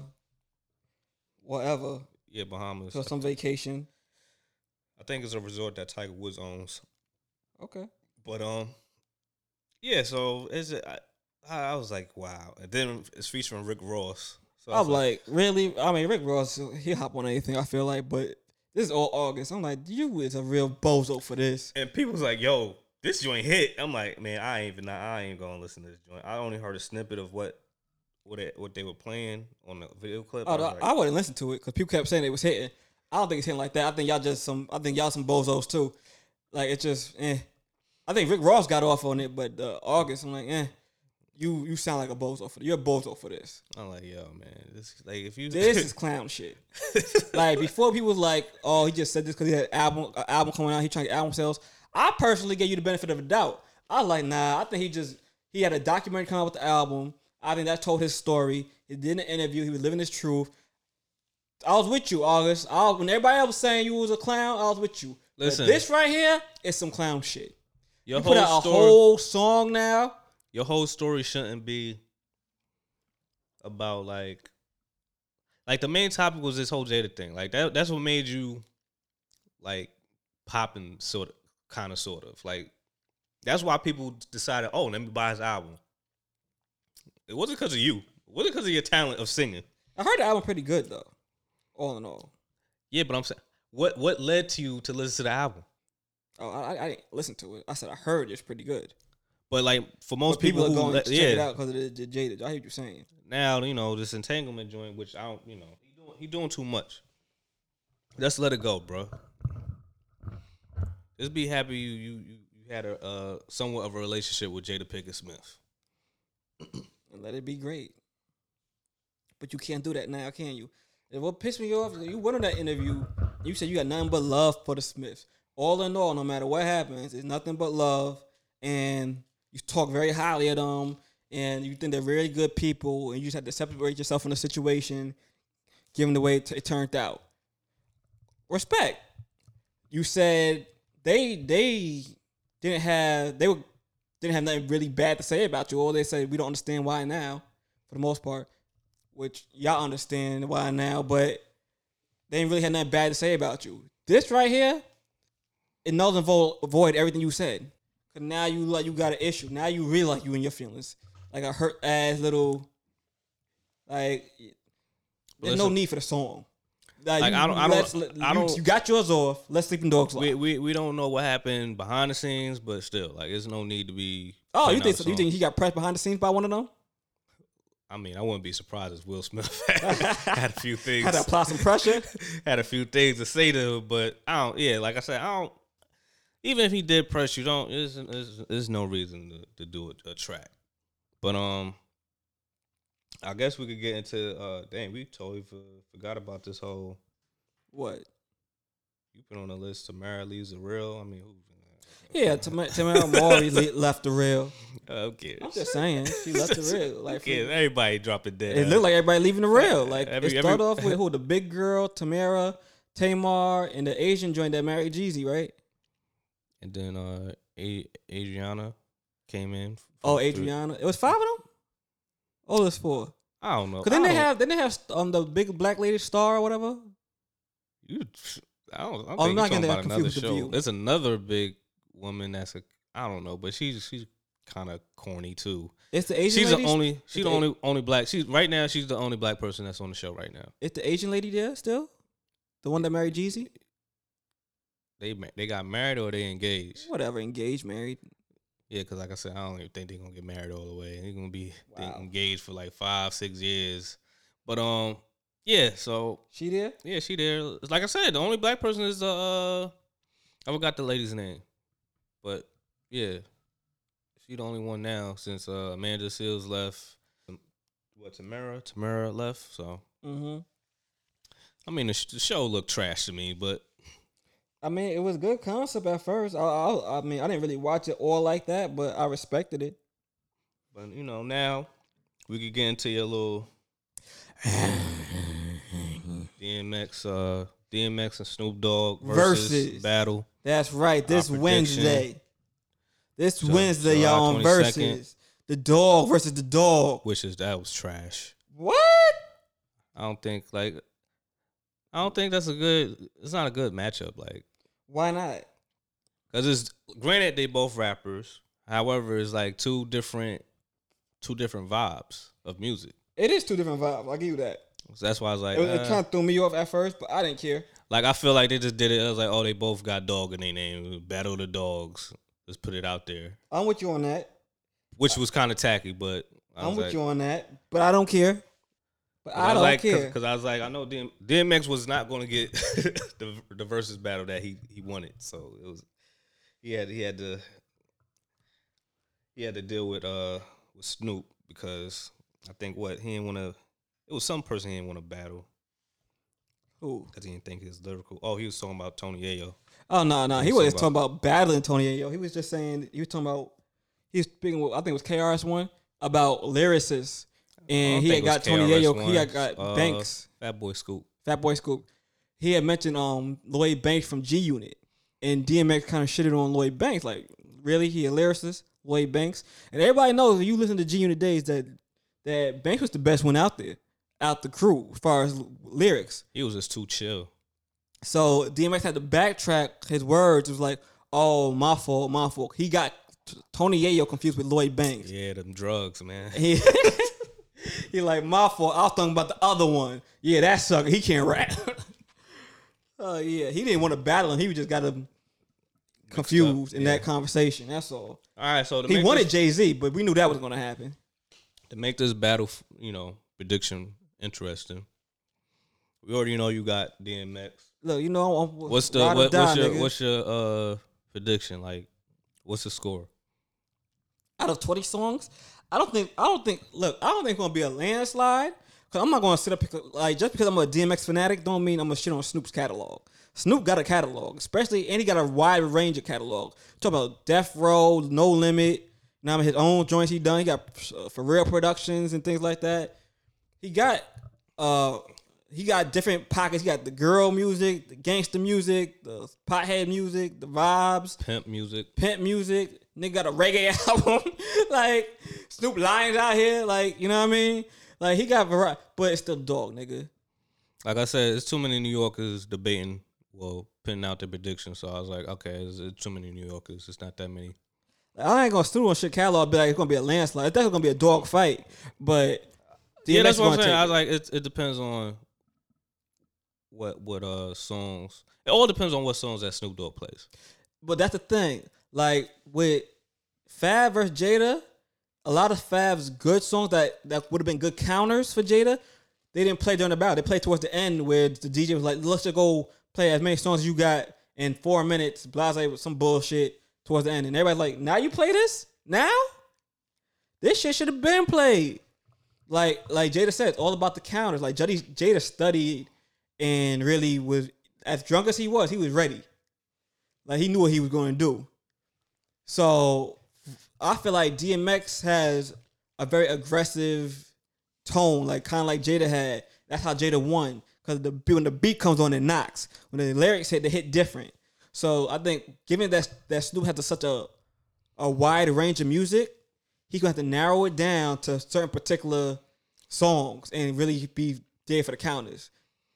Speaker 1: whatever
Speaker 2: yeah, Bahamas.
Speaker 1: to some vacation.
Speaker 2: I think it's a resort that Tiger Woods owns.
Speaker 1: Okay.
Speaker 2: But um, yeah. So it's I, I was like, wow. And then it's featuring Rick Ross. So
Speaker 1: I'm
Speaker 2: was
Speaker 1: like, really? I mean, Rick Ross, he hop on anything. I feel like, but this is all August. I'm like, you is a real bozo for this.
Speaker 2: and people was like, yo, this joint hit. I'm like, man, I ain't even I ain't gonna listen to this joint. I only heard a snippet of what what it, what they were playing on the video clip.
Speaker 1: Oh,
Speaker 2: I
Speaker 1: I,
Speaker 2: like,
Speaker 1: I wouldn't listen to it because people kept saying it was hitting. I don't think it's hitting like that. I think y'all just some. I think y'all some bozos too. Like it's just, eh. I think Rick Ross got off on it, but uh, August, I'm like, eh. You you sound like a bozo for you're a bozo for this.
Speaker 2: I'm like, yo, man, this like if you
Speaker 1: This is clown shit. like before, people was like, "Oh, he just said this because he had album uh, album coming out. He trying to get album sales." I personally gave you the benefit of the doubt. I was like, nah. I think he just he had a documentary come out with the album. I think that told his story. He did an interview. He was living his truth. I was with you, August. I was, when everybody else was saying you was a clown, I was with you. But
Speaker 2: Listen.
Speaker 1: this right here is some clown shit.
Speaker 2: your
Speaker 1: You put
Speaker 2: whole
Speaker 1: out a whole song now.
Speaker 2: your whole story shouldn't be about like like the main topic was this whole Jada thing. Like that that's what made you like popping sort of kind of sort of. Like that's why people decided, "Oh, let me buy his album." It wasn't because of you. It wasn't because of your talent of singing.
Speaker 1: I heard the album pretty good though. All in all.
Speaker 2: Yeah, but I'm saying what what led to you to listen to the album?
Speaker 1: Oh, I, I- I didn't listen to it. I said I heard it's pretty good.
Speaker 2: But like for most
Speaker 1: But people,
Speaker 2: people,
Speaker 1: are
Speaker 2: who
Speaker 1: going
Speaker 2: let-
Speaker 1: to check
Speaker 2: yeah,
Speaker 1: it out because of the, Jada. I hear what you're saying.
Speaker 2: now you know this entanglement joint, which I don't, you know, he doing he doing too much. Let's let it go, bro. Just be happy you you you, you had a uh, somewhat of a relationship with Jada Pinkett Smith.
Speaker 1: and let it be great. But you can't do that now, can you? And what pissed me off, is you went on that interview, you said you got nothing but love for the Smiths. All in all, no matter what happens, it's nothing but love. And you talk very highly of them, and you think they're very good people, and you just have to separate yourself from the situation, given the way it, it turned out. Respect. You said they they didn't have they were didn't have nothing really bad to say about you. All they said we don't understand why now, for the most part, which y'all understand why now, but they didn't really have nothing bad to say about you. This right here, it null and vo- avoid everything you said. Cause now you like you got an issue. Now you really like you and your feelings, like a hurt ass little, like. There's no need for the song.
Speaker 2: Like,
Speaker 1: you,
Speaker 2: I don't- I don't- I don't-
Speaker 1: You got yours off. Let's sleeping dogs lie.
Speaker 2: We, we we don't know what happened behind the scenes, but still, like, there's no need to be.
Speaker 1: oh, you think
Speaker 2: out
Speaker 1: you think he got pressed behind the scenes by one of them?
Speaker 2: I mean, I wouldn't be surprised if Will Smith had a few things.
Speaker 1: Had to apply some pressure.
Speaker 2: had a few things to say to him, but I don't. Yeah, like I said, I don't. Even if he did press you, don't. There's, no reason to, to do a, a track. But um, I guess we could get into. uh Dang, we totally for, forgot about this whole.
Speaker 1: What?
Speaker 2: You put on the list. Tamera leaves the real. I mean, who?
Speaker 1: Yeah, Tam- Tamera Mowry le- left the real.
Speaker 2: Okay. who cares?
Speaker 1: I'm just saying, she left the.
Speaker 2: Who
Speaker 1: Like,
Speaker 2: cares? Everybody dropping dead.
Speaker 1: it looked like everybody leaving the real. Like,
Speaker 2: Every-
Speaker 1: it started
Speaker 2: every-
Speaker 1: off with who? The big girl, Tamera, Tamar, and the Asian joint that married Jeezy, right?
Speaker 2: And then uh, A- Adriana came in.
Speaker 1: Oh,
Speaker 2: through-
Speaker 1: Adriana. It was five of them. Oh, there's four.
Speaker 2: I don't know.
Speaker 1: Cause then they have, then they have um the big black lady star or whatever.
Speaker 2: You, I don't. I
Speaker 1: I'm not
Speaker 2: you're talking
Speaker 1: getting
Speaker 2: about another
Speaker 1: confused the. View.
Speaker 2: There's another big woman that's a. I don't know, but she's she's kind of corny too.
Speaker 1: It's the Asian
Speaker 2: she's
Speaker 1: lady.
Speaker 2: the only. She's the
Speaker 1: the
Speaker 2: only only black. She's right now. She's the only black person that's on the show right now.
Speaker 1: It's the Asian lady there still. The one that married Jeezy.
Speaker 2: they they got married or they engaged.
Speaker 1: Whatever, engaged, married.
Speaker 2: Yeah, because like I said, I don't even think they're gonna get married all the way. They're gonna be they
Speaker 1: Wow.
Speaker 2: engaged for like five, six years. But um, yeah. So
Speaker 1: She there?
Speaker 2: yeah, she there. Like I said, the only black person is uh, I forgot the lady's name, but yeah, she the only one now since uh Amanda Seales left. What Tamera? Tamera left. So
Speaker 1: Mm-hmm.
Speaker 2: I mean, the, sh- the show looked trash to me, but
Speaker 1: I mean, it was good concept at first. I, I, I mean, I didn't really watch it all like that, but I respected it.
Speaker 2: but you know now we could get into your little DMX, uh, DMX and Snoop Dogg versus,
Speaker 1: Versus.
Speaker 2: battle.
Speaker 1: That's right. This. Wednesday. This
Speaker 2: Ju-
Speaker 1: Wednesday,
Speaker 2: July
Speaker 1: y'all on
Speaker 2: 22nd.
Speaker 1: versus the dog versus the dog.
Speaker 2: which is that was trash.
Speaker 1: What?
Speaker 2: I don't think like I don't think that's a good. It's not a good matchup. Like
Speaker 1: Why not?
Speaker 2: because it's granted they both rappers. However, it's like two different two different vibes of music.
Speaker 1: It is two different vibes. I'll give you that.
Speaker 2: So that's why I was like,
Speaker 1: It, it
Speaker 2: uh,
Speaker 1: kind of threw me off at first, but I didn't care.
Speaker 2: like I feel like they just did it. I was like, oh, they both got dog in their name. Battle the dogs. Let's put it out there,
Speaker 1: I'm with you on that.
Speaker 2: which was kind of tacky, but I
Speaker 1: I'm
Speaker 2: was
Speaker 1: with
Speaker 2: like,
Speaker 1: you on that, but I don't care. But
Speaker 2: Cause
Speaker 1: I, don't
Speaker 2: like,
Speaker 1: care.
Speaker 2: because I was like, I know DM, DMX was not going to get the the versus battle that he he wanted, so it was he had he had to he had to deal with uh with Snoop because I think what he didn't want to it was some person he didn't want to battle
Speaker 1: Who?
Speaker 2: because he didn't think his lyrical. Oh, he was talking about Tony Yayo.
Speaker 1: Oh no, no, he
Speaker 2: He's
Speaker 1: wasn't
Speaker 2: talking
Speaker 1: talking about battling Tony Yayo. He was just saying he was talking about he was speaking. With, I think it was KRS One about lyricists, and he had
Speaker 2: was
Speaker 1: got Tony Yayo. He had got
Speaker 2: Uh,
Speaker 1: Banks,
Speaker 2: Fat Boy Scoop.
Speaker 1: Fat Boy Scoop. He had mentioned um Lloyd Banks from G Unit, and DMX kind of shitted on Lloyd Banks. Like, really, he a lyricist, Lloyd Banks, and everybody knows if you listen to G Unit days that that Banks was the best one out there, out the crew as far as lyrics.
Speaker 2: He was just too chill.
Speaker 1: So DMX had to backtrack his words. It was like, "Oh, my fault, my fault." He got t- Tony Yayo confused with Lloyd Banks.
Speaker 2: Yeah, them drugs, man.
Speaker 1: He he like my fault. I was talking about the other one. Yeah, that sucker. He can't rap. Oh yeah, he didn't want to battle him. He just got him confused in
Speaker 2: yeah.
Speaker 1: that conversation. That's all.
Speaker 2: All right, so to
Speaker 1: He wanted Jay Z, but we knew that was going to happen.
Speaker 2: to make this battle, you know, prediction interesting. We already know you got DMX.
Speaker 1: Look, you know, I'm,
Speaker 2: What's the what,
Speaker 1: die,
Speaker 2: what's your
Speaker 1: nigga.
Speaker 2: what's your uh prediction? Like, what's the score?
Speaker 1: out of 20 songs, I don't think I don't think look, I don't think it's gonna be a landslide. Cause I'm not gonna sit up like just because I'm a DMX fanatic don't mean I'm gonna shit on Snoop's catalog. Snoop got a catalog, especially and he got a wide range of catalog. Talk about Death Row, No Limit, now his own joints he done. He got uh, for real productions and things like that. He got uh he got different pockets. He got the girl music, the gangster music, the pothead music, the vibes
Speaker 2: Pimp music.
Speaker 1: pimp music. Nigga got a reggae album. like Snoop Lions out here. Like you know what I mean? Like he got variety, but it's still dog, nigga.
Speaker 2: Like I said, it's too many New Yorkers debating. Well, putting out their predictions. So I was like, okay, it's, it's too many New Yorkers. It's not that many.
Speaker 1: I ain't gonna Snoop on shit catalog. Be like it's gonna be a landslide. It's definitely gonna be a dog fight. But
Speaker 2: yeah, that's what I'm saying. I was like, it it depends on what what uh songs. It all depends on what songs that Snoop Dogg plays.
Speaker 1: But that's the thing. Like with Fab versus Jada, a lot of Fab's good songs that that would have been good counters for Jada, they didn't play during the battle. They played towards the end where the DJ was like, "Let's just go play as many songs as you got in four minutes." Blase with some bullshit towards the end, and everybody's like, "Now you play this? Now? This shit should have been played." Like like Jada said, it's all about the counters. Like Jada, Jada studied and really was as drunk as he was. He was ready. Like he knew what he was going to do. So I feel like DMX has a very aggressive tone, like kind of like Jada had. That's how Jada won because the when the beat comes on, it knocks. When the lyrics hit, they hit different. So I think, given that that Snoop has such a a wide range of music, he's gonna have to narrow it down to certain particular songs and really be there for the counters.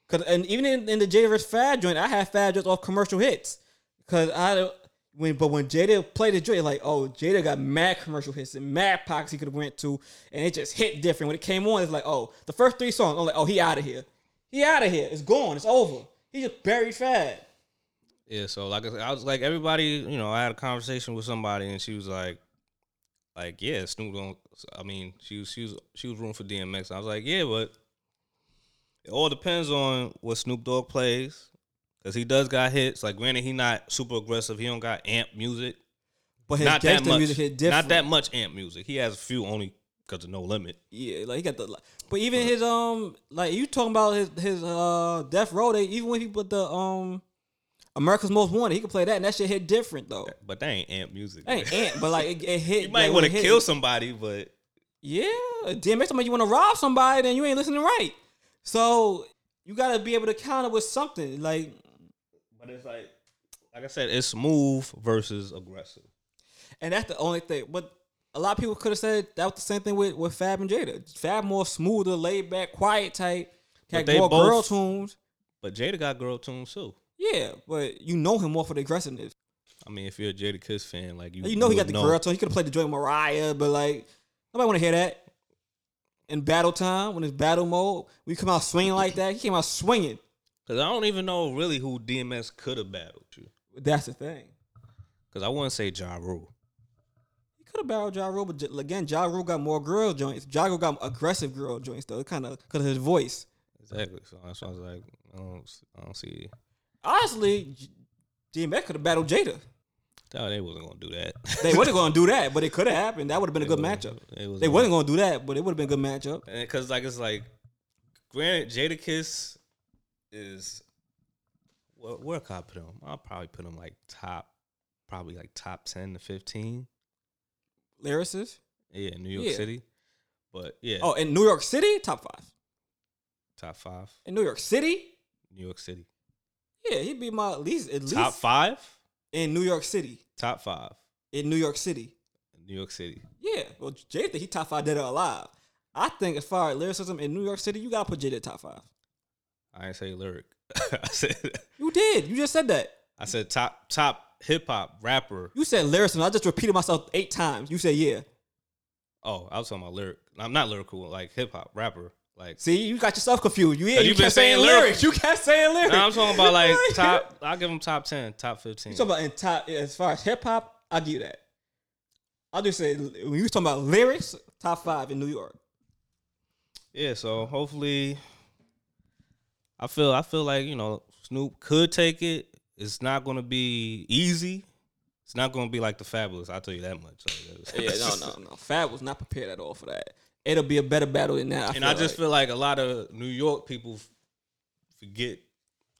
Speaker 1: Cause and even in, in the Jada vs. Fab joint, I had Fab just off commercial hits. Cause I when but when Jada played the joint, like oh Jada got mad commercial hits and mad pockets he could have went to, and it just hit different. When it came on, it's like oh the first three songs, I'm like oh he out of here, he out of here, it's gone, it's over. He just buried Fab.
Speaker 2: Yeah, so like I was like everybody, you know, I had a conversation with somebody and she was like, like yeah, Snoop don't. I mean, she was she was she was rooting for DMX. I was like, yeah, but it all depends on what Snoop Dogg plays, because he does got hits. Like granted, he not super aggressive. He don't got amp music.
Speaker 1: But his
Speaker 2: not that much.
Speaker 1: music hit different.
Speaker 2: Not that much amp music. He has a few only because of No Limit.
Speaker 1: Yeah, like he got the. But even his um, like you talking about his his uh Death Row. They even when he put the um, America's Most Wanted, he could play that, and that shit hit different though.
Speaker 2: But that ain't amp music.
Speaker 1: Ain't ant, but like it, it hit.
Speaker 2: you might
Speaker 1: like,
Speaker 2: want to
Speaker 1: when it hit-
Speaker 2: kill somebody, but
Speaker 1: Yeah, DMX somebody you want to rob somebody, then you ain't listening right. So you gotta be able to counter with something like.
Speaker 2: but it's like like I said, it's smooth versus aggressive.
Speaker 1: And that's the only thing. But a lot of people could have said that was the same thing with, with Fab and Jada. Fab more smoother, laid back, quiet type. Had
Speaker 2: they
Speaker 1: more
Speaker 2: both-
Speaker 1: girl tunes.
Speaker 2: But Jada got girl tunes too.
Speaker 1: Yeah, but you know him more for the aggressiveness.
Speaker 2: I mean, if you're a Jadakiss fan, like you,
Speaker 1: You know he got the girl tune. He could have played the joint Mariah, but like nobody want to hear that. In battle time, when it's battle mode, we come out swinging like that. He came out swinging.
Speaker 2: Because I don't even know really who DMX could have battled you.
Speaker 1: That's the thing.
Speaker 2: Because I wouldn't say Ja Rule.
Speaker 1: He could have battled Ja Rule, but again, Ja Rule got more girl joints. Ja Rule got aggressive girl joints though. Kind of because of his voice.
Speaker 2: Exactly. So that's why I was like, I don't, I don't see.
Speaker 1: Honestly, DMX could have battled Jada.
Speaker 2: No, they wasn't gonna do that.
Speaker 1: They wasn't going to do that, but it could have happened. That would have been a good
Speaker 2: They
Speaker 1: matchup.
Speaker 2: wasn't- They,
Speaker 1: wasn't going to do that, but it would have been a good matchup.
Speaker 2: because like it's like, granted, Jadakiss is. Where, where could I put him? I'll probably put him like top, probably like top ten to fifteen.
Speaker 1: Lyricist.
Speaker 2: Yeah, New York
Speaker 1: Yeah.
Speaker 2: City. But yeah,
Speaker 1: Oh, in New York City, top five.
Speaker 2: top five,
Speaker 1: In New York City,
Speaker 2: New York City.
Speaker 1: Yeah, he'd be my at least at least Top
Speaker 2: five,
Speaker 1: in New York City.
Speaker 2: top five,
Speaker 1: In New York City,
Speaker 2: New York City.
Speaker 1: yeah. Well, Jada, think he top five dead or alive. I think as far as lyricism in New York City, you gotta put Jada top five.
Speaker 2: I ain't say lyric. I said
Speaker 1: You did. You just said that.
Speaker 2: I said top top hip hop rapper.
Speaker 1: You said lyricism. I just repeated myself eight times. You said yeah.
Speaker 2: Oh, I was talking about lyric. I'm not lyrical, like hip hop rapper. Like
Speaker 1: See, you got yourself confused. You, yeah,
Speaker 2: Cause
Speaker 1: you
Speaker 2: you been
Speaker 1: kept saying,
Speaker 2: saying lyric.
Speaker 1: lyrics. You kept saying lyrics.
Speaker 2: Nah, I'm talking about like top. I'll give them top ten, top fifteen.
Speaker 1: You talking about in top as far as hip hop, I'll give you that. I'll just say when you was talking about lyrics, top five in New York.
Speaker 2: Yeah, so hopefully, I feel I feel like you know Snoop could take it. It's not gonna be easy. It's not gonna be like the Fabolous. I'll tell you that much. Like,
Speaker 1: Yeah, no, no, no. Fab was not prepared at all for that. It'll be a better battle than that. I
Speaker 2: and I just
Speaker 1: like.
Speaker 2: feel like a lot of New York people f- forget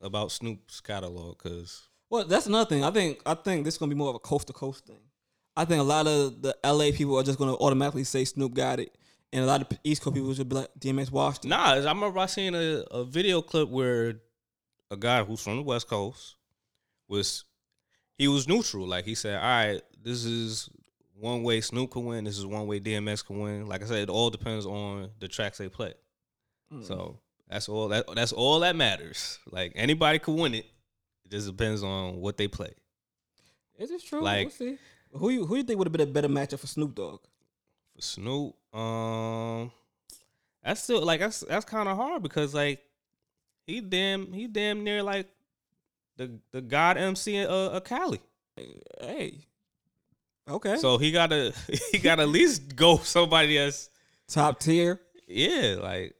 Speaker 2: about Snoop's catalog because
Speaker 1: well, that's another thing. I think I think this is gonna be more of a coast to coast thing. I think a lot of the LA people are just gonna automatically say Snoop got it, and a lot of East Coast people should be like DMX watched it.
Speaker 2: nah. I remember I seen a, a video clip where a guy who's from the West Coast was he was neutral. Like he said, "All right, this is one way Snoop can win. This is one way DMX can win." Like I said, it all depends on the tracks they play.
Speaker 1: Mm.
Speaker 2: So that's all that that's all that matters. Like anybody could win it. It just depends on what they play.
Speaker 1: Is this true?
Speaker 2: like-
Speaker 1: we'll see. Who you who you think would have been a better matchup for Snoop Dogg?
Speaker 2: For Snoop, um, that's still like that's that's kind of hard because like he damn he damn near like the the God MC uh, uh Cali.
Speaker 1: Hey, okay,
Speaker 2: So he gotta he gotta at least go somebody that's
Speaker 1: top tier.
Speaker 2: yeah like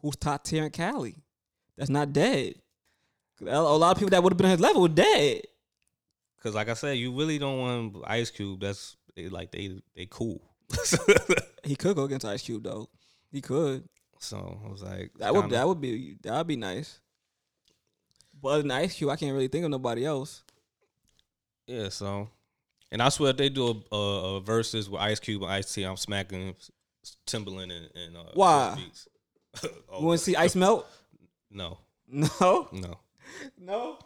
Speaker 1: Who's top tier in Cali? That's not dead. A lot of people that would have been on his level were dead.
Speaker 2: because like I said, you really don't want Ice Cube. That's they, like they they cool.
Speaker 1: He could go against Ice Cube though. He could.
Speaker 2: so I was like
Speaker 1: That would
Speaker 2: kinda-
Speaker 1: that would be that would be nice. But other than Ice Cube, I can't really think of nobody else.
Speaker 2: Yeah, so, and I swear if they do a, a, a verses with Ice Cube and Ice T, I'm smacking Timbaland and, and uh,
Speaker 1: Why?
Speaker 2: Oh,
Speaker 1: You want to see Ice melt?
Speaker 2: No,
Speaker 1: No,
Speaker 2: no.
Speaker 1: no.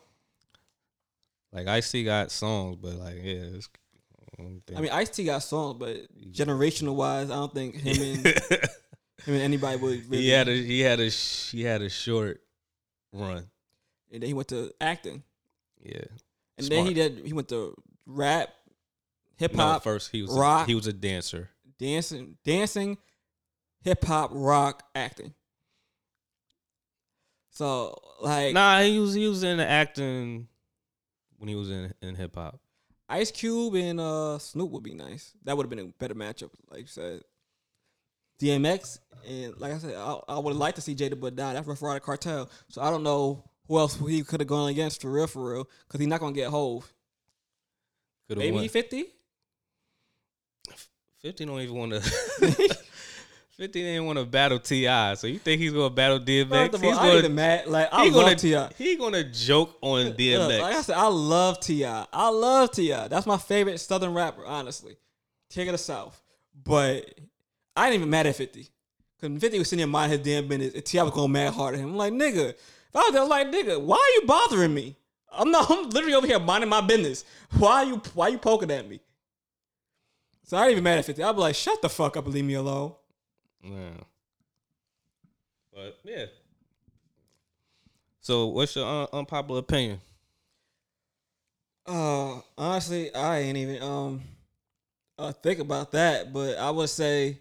Speaker 2: Like Ice T got songs, but like yeah, it's, I
Speaker 1: I mean, Ice T got songs, but generational wise, I don't think him and him and anybody would. Really,
Speaker 2: he had a he had a he had a short run.
Speaker 1: and then he went to acting,
Speaker 2: Yeah,
Speaker 1: and then he did. He went to rap, hip
Speaker 2: no.
Speaker 1: hop,
Speaker 2: First he was
Speaker 1: rock.
Speaker 2: A, he was a dancer.
Speaker 1: dancing, dancing, hip hop, rock, acting. So like,
Speaker 2: Nah, he was he was in the acting when he was in in hip hop.
Speaker 1: Ice Cube and uh, Snoop would be nice. That would have been a better matchup, like you said. DMX and like I said, I, I would like to see Jada Bud die. That's Ruff Ryder Cartel. So I don't know who else he could have gone against for real, for real, because he's not gonna get Hove.
Speaker 2: Could've
Speaker 1: Maybe
Speaker 2: won.
Speaker 1: fifty.
Speaker 2: Fifty don't even want to. Fifty didn't want to battle T.I., so you think he's gonna battle DMX?
Speaker 1: All,
Speaker 2: he's
Speaker 1: I
Speaker 2: gonna
Speaker 1: mad. Like I love Ti.
Speaker 2: he gonna joke on
Speaker 1: Look,
Speaker 2: DMX.
Speaker 1: like I said, I love Ti. I love Ti. That's my favorite Southern rapper, honestly. King of the South. But I ain't even mad at Fifty. Cause Fifty was sitting there minding his damn business, and T.I. was going mad hard at him. I'm like, nigga, if I was there, I'm like, nigga, why are you bothering me? I'm not. I'm literally over here minding my business. Why are you? Why are you poking at me? So I ain't even mad at Fifty. I'd be like, shut the fuck up and leave me alone.
Speaker 2: Yeah. But yeah. So what's your un- unpopular opinion?
Speaker 1: Uh, honestly, I ain't even um uh, think about that, but I would say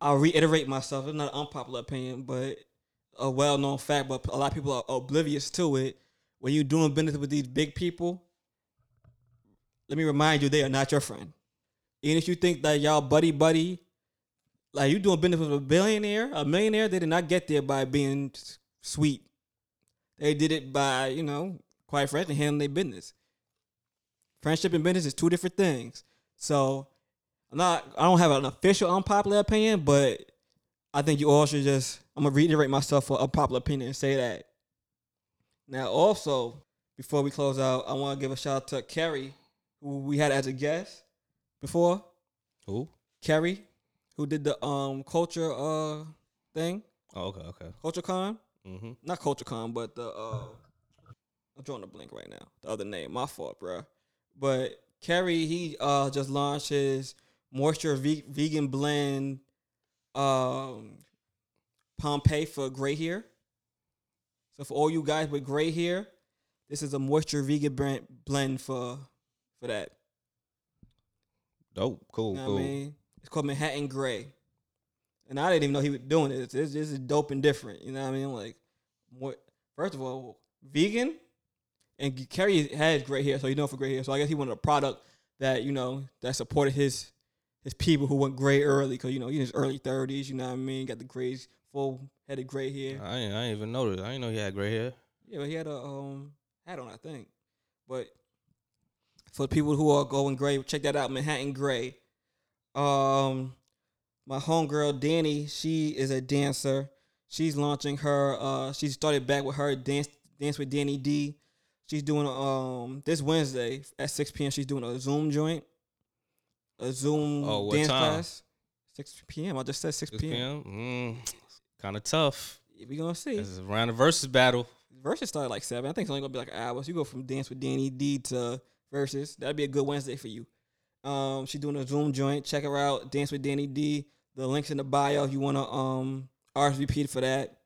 Speaker 1: I'll reiterate myself. It's not an unpopular opinion, but a well-known fact, but a lot of people are oblivious to it. When you're doing business with these big people, let me remind you, they are not your friend. Even if you think that y'all buddy buddy, like you doing business with a billionaire, a millionaire, they did not get there by being sweet. They did it by, you know, quite frankly, handling their business. Friendship and business is two different things. So I'm not I don't have an official unpopular opinion, but I think you all should just I'm gonna reiterate myself for unpopular opinion and say that. Now also, before we close out, I wanna give a shout out to Kerry, who we had as a guest before.
Speaker 2: Who?
Speaker 1: Kerry, who did the um culture uh thing,
Speaker 2: Oh, okay, okay.
Speaker 1: Culture Con.
Speaker 2: Mm-hmm.
Speaker 1: Not Culture Con, but the uh I'm drawing a blank right now. The other name, my fault, bruh. But Kerry, he uh just launched his moisture ve- vegan blend um Pompeii for gray hair. So for all you guys with gray hair, this is a moisture vegan blend for for that.
Speaker 2: Dope. Cool.
Speaker 1: You know
Speaker 2: cool.
Speaker 1: what I mean? It's called Manhattan Gray. And I didn't even know he was doing it. This, this is dope and different. You know what I mean? Like, what? first of all, vegan. And Kerry has gray hair, so he's known for gray hair. So I guess he wanted a product that, you know, that supported his his people who went gray early. Because, you know, he's in his early 30s. You know what I mean? Got the grays, full headed gray hair.
Speaker 2: I ain't, I ain't even noticed. I didn't know he had gray hair.
Speaker 1: Yeah, but he had a um hat on, I think. But for the people who are going gray, check that out, Manhattan Gray. Um, my homegirl Danny, she is a dancer. She's launching her. Uh, she started back with her dance dance with Danny D. She's doing um this Wednesday at six p.m. She's doing a Zoom joint, a Zoom
Speaker 2: Oh, what
Speaker 1: dance
Speaker 2: time?
Speaker 1: class. Six p.m. I just said six
Speaker 2: 6
Speaker 1: p.m.
Speaker 2: Mm, kind of tough.
Speaker 1: We gonna see.
Speaker 2: This is around the versus battle.
Speaker 1: Versus started like seven. I think it's only gonna be like an hour. So you go from dance with Danny D to versus. That'd be a good Wednesday for you. Um, she's doing a Zoom joint. Check her out. Dance with Danny D. The links in the bio if you wanna um RSVP for that.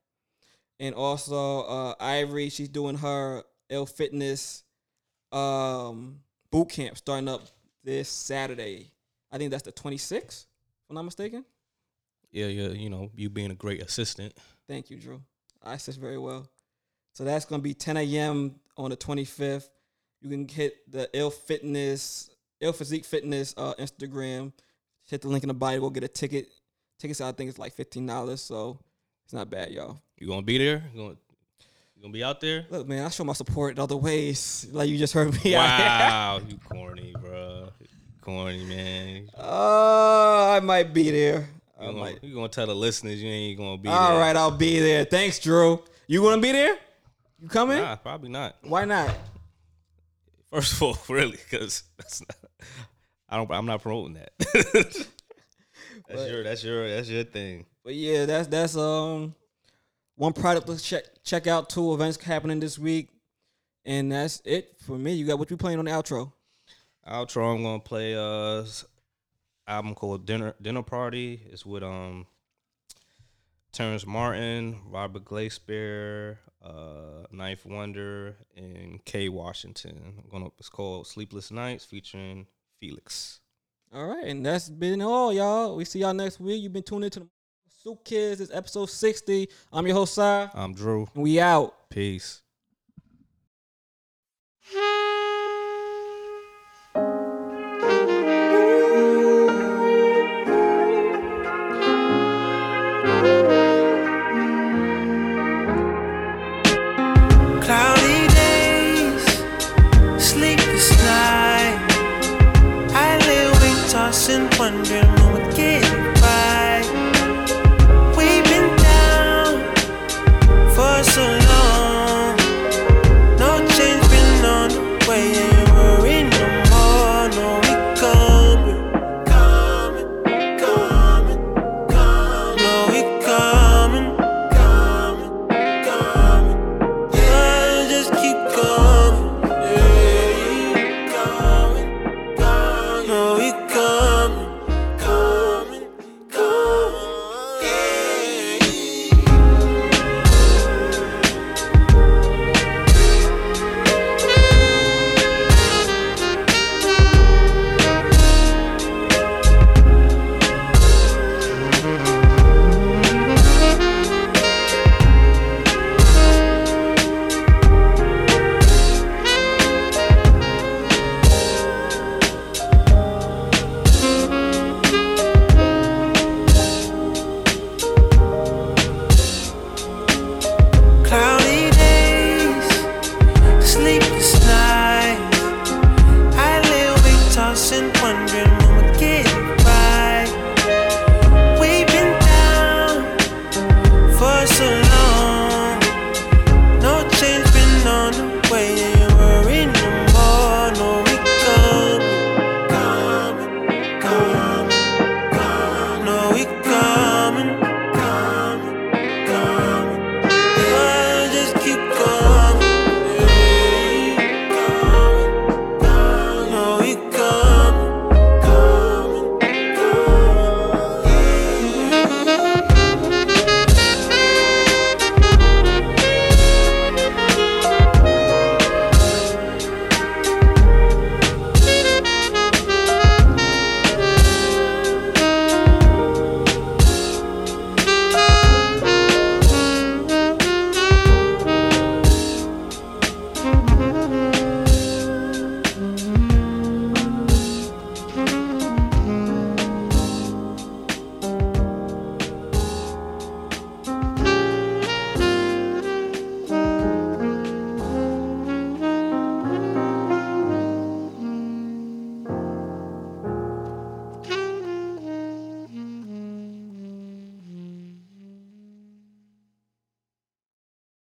Speaker 1: And also uh Ivory, she's doing her Ill Fitness um boot camp starting up this Saturday. I think that's the 26th, if I'm not mistaken.
Speaker 2: Yeah, yeah. You know, you being a great assistant.
Speaker 1: Thank you, Drew. I assist very well. So that's gonna be 10 a.m. on the 25th. You can hit the Ill Fitness, Ill Physique Fitness uh, Instagram. Hit the link in the bio. Go get a ticket. Tickets, I think it's like fifteen dollars. So it's not bad, y'all.
Speaker 2: You gonna be there? You gonna you gonna be out there?
Speaker 1: Look, man, I show my support in other ways. Like you just heard me.
Speaker 2: Wow, you corny, bro. Corny man.
Speaker 1: Uh, I might be there.
Speaker 2: You gonna,
Speaker 1: might.
Speaker 2: you gonna tell the listeners you ain't gonna be
Speaker 1: All
Speaker 2: there?
Speaker 1: right, I'll be there. Thanks, Drew. You gonna be there? You coming?
Speaker 2: Nah, probably not.
Speaker 1: Why not?
Speaker 2: First of all, really, because that's not. I don't. I'm not promoting that. that's
Speaker 1: But-
Speaker 2: your. That's your. That's your thing.
Speaker 1: But yeah, that's that's um one product to check check out. Two events happening this week, and that's it for me. You got what you playing on the outro?
Speaker 2: Outro. I'm gonna play uh album called Dinner Dinner Party. It's with um Terrace Martin, Robert Glasper, uh 9th Wonder, and K Washington. I'm gonna. It's called Sleepless Nights, featuring Phoelix.
Speaker 1: All right, and that's been all, y'all. We see y'all next week. You've been tuning into the Soup Kids. It's episode sixty. I'm your host, Si,
Speaker 2: I'm Drew.
Speaker 1: and we out.
Speaker 2: Peace.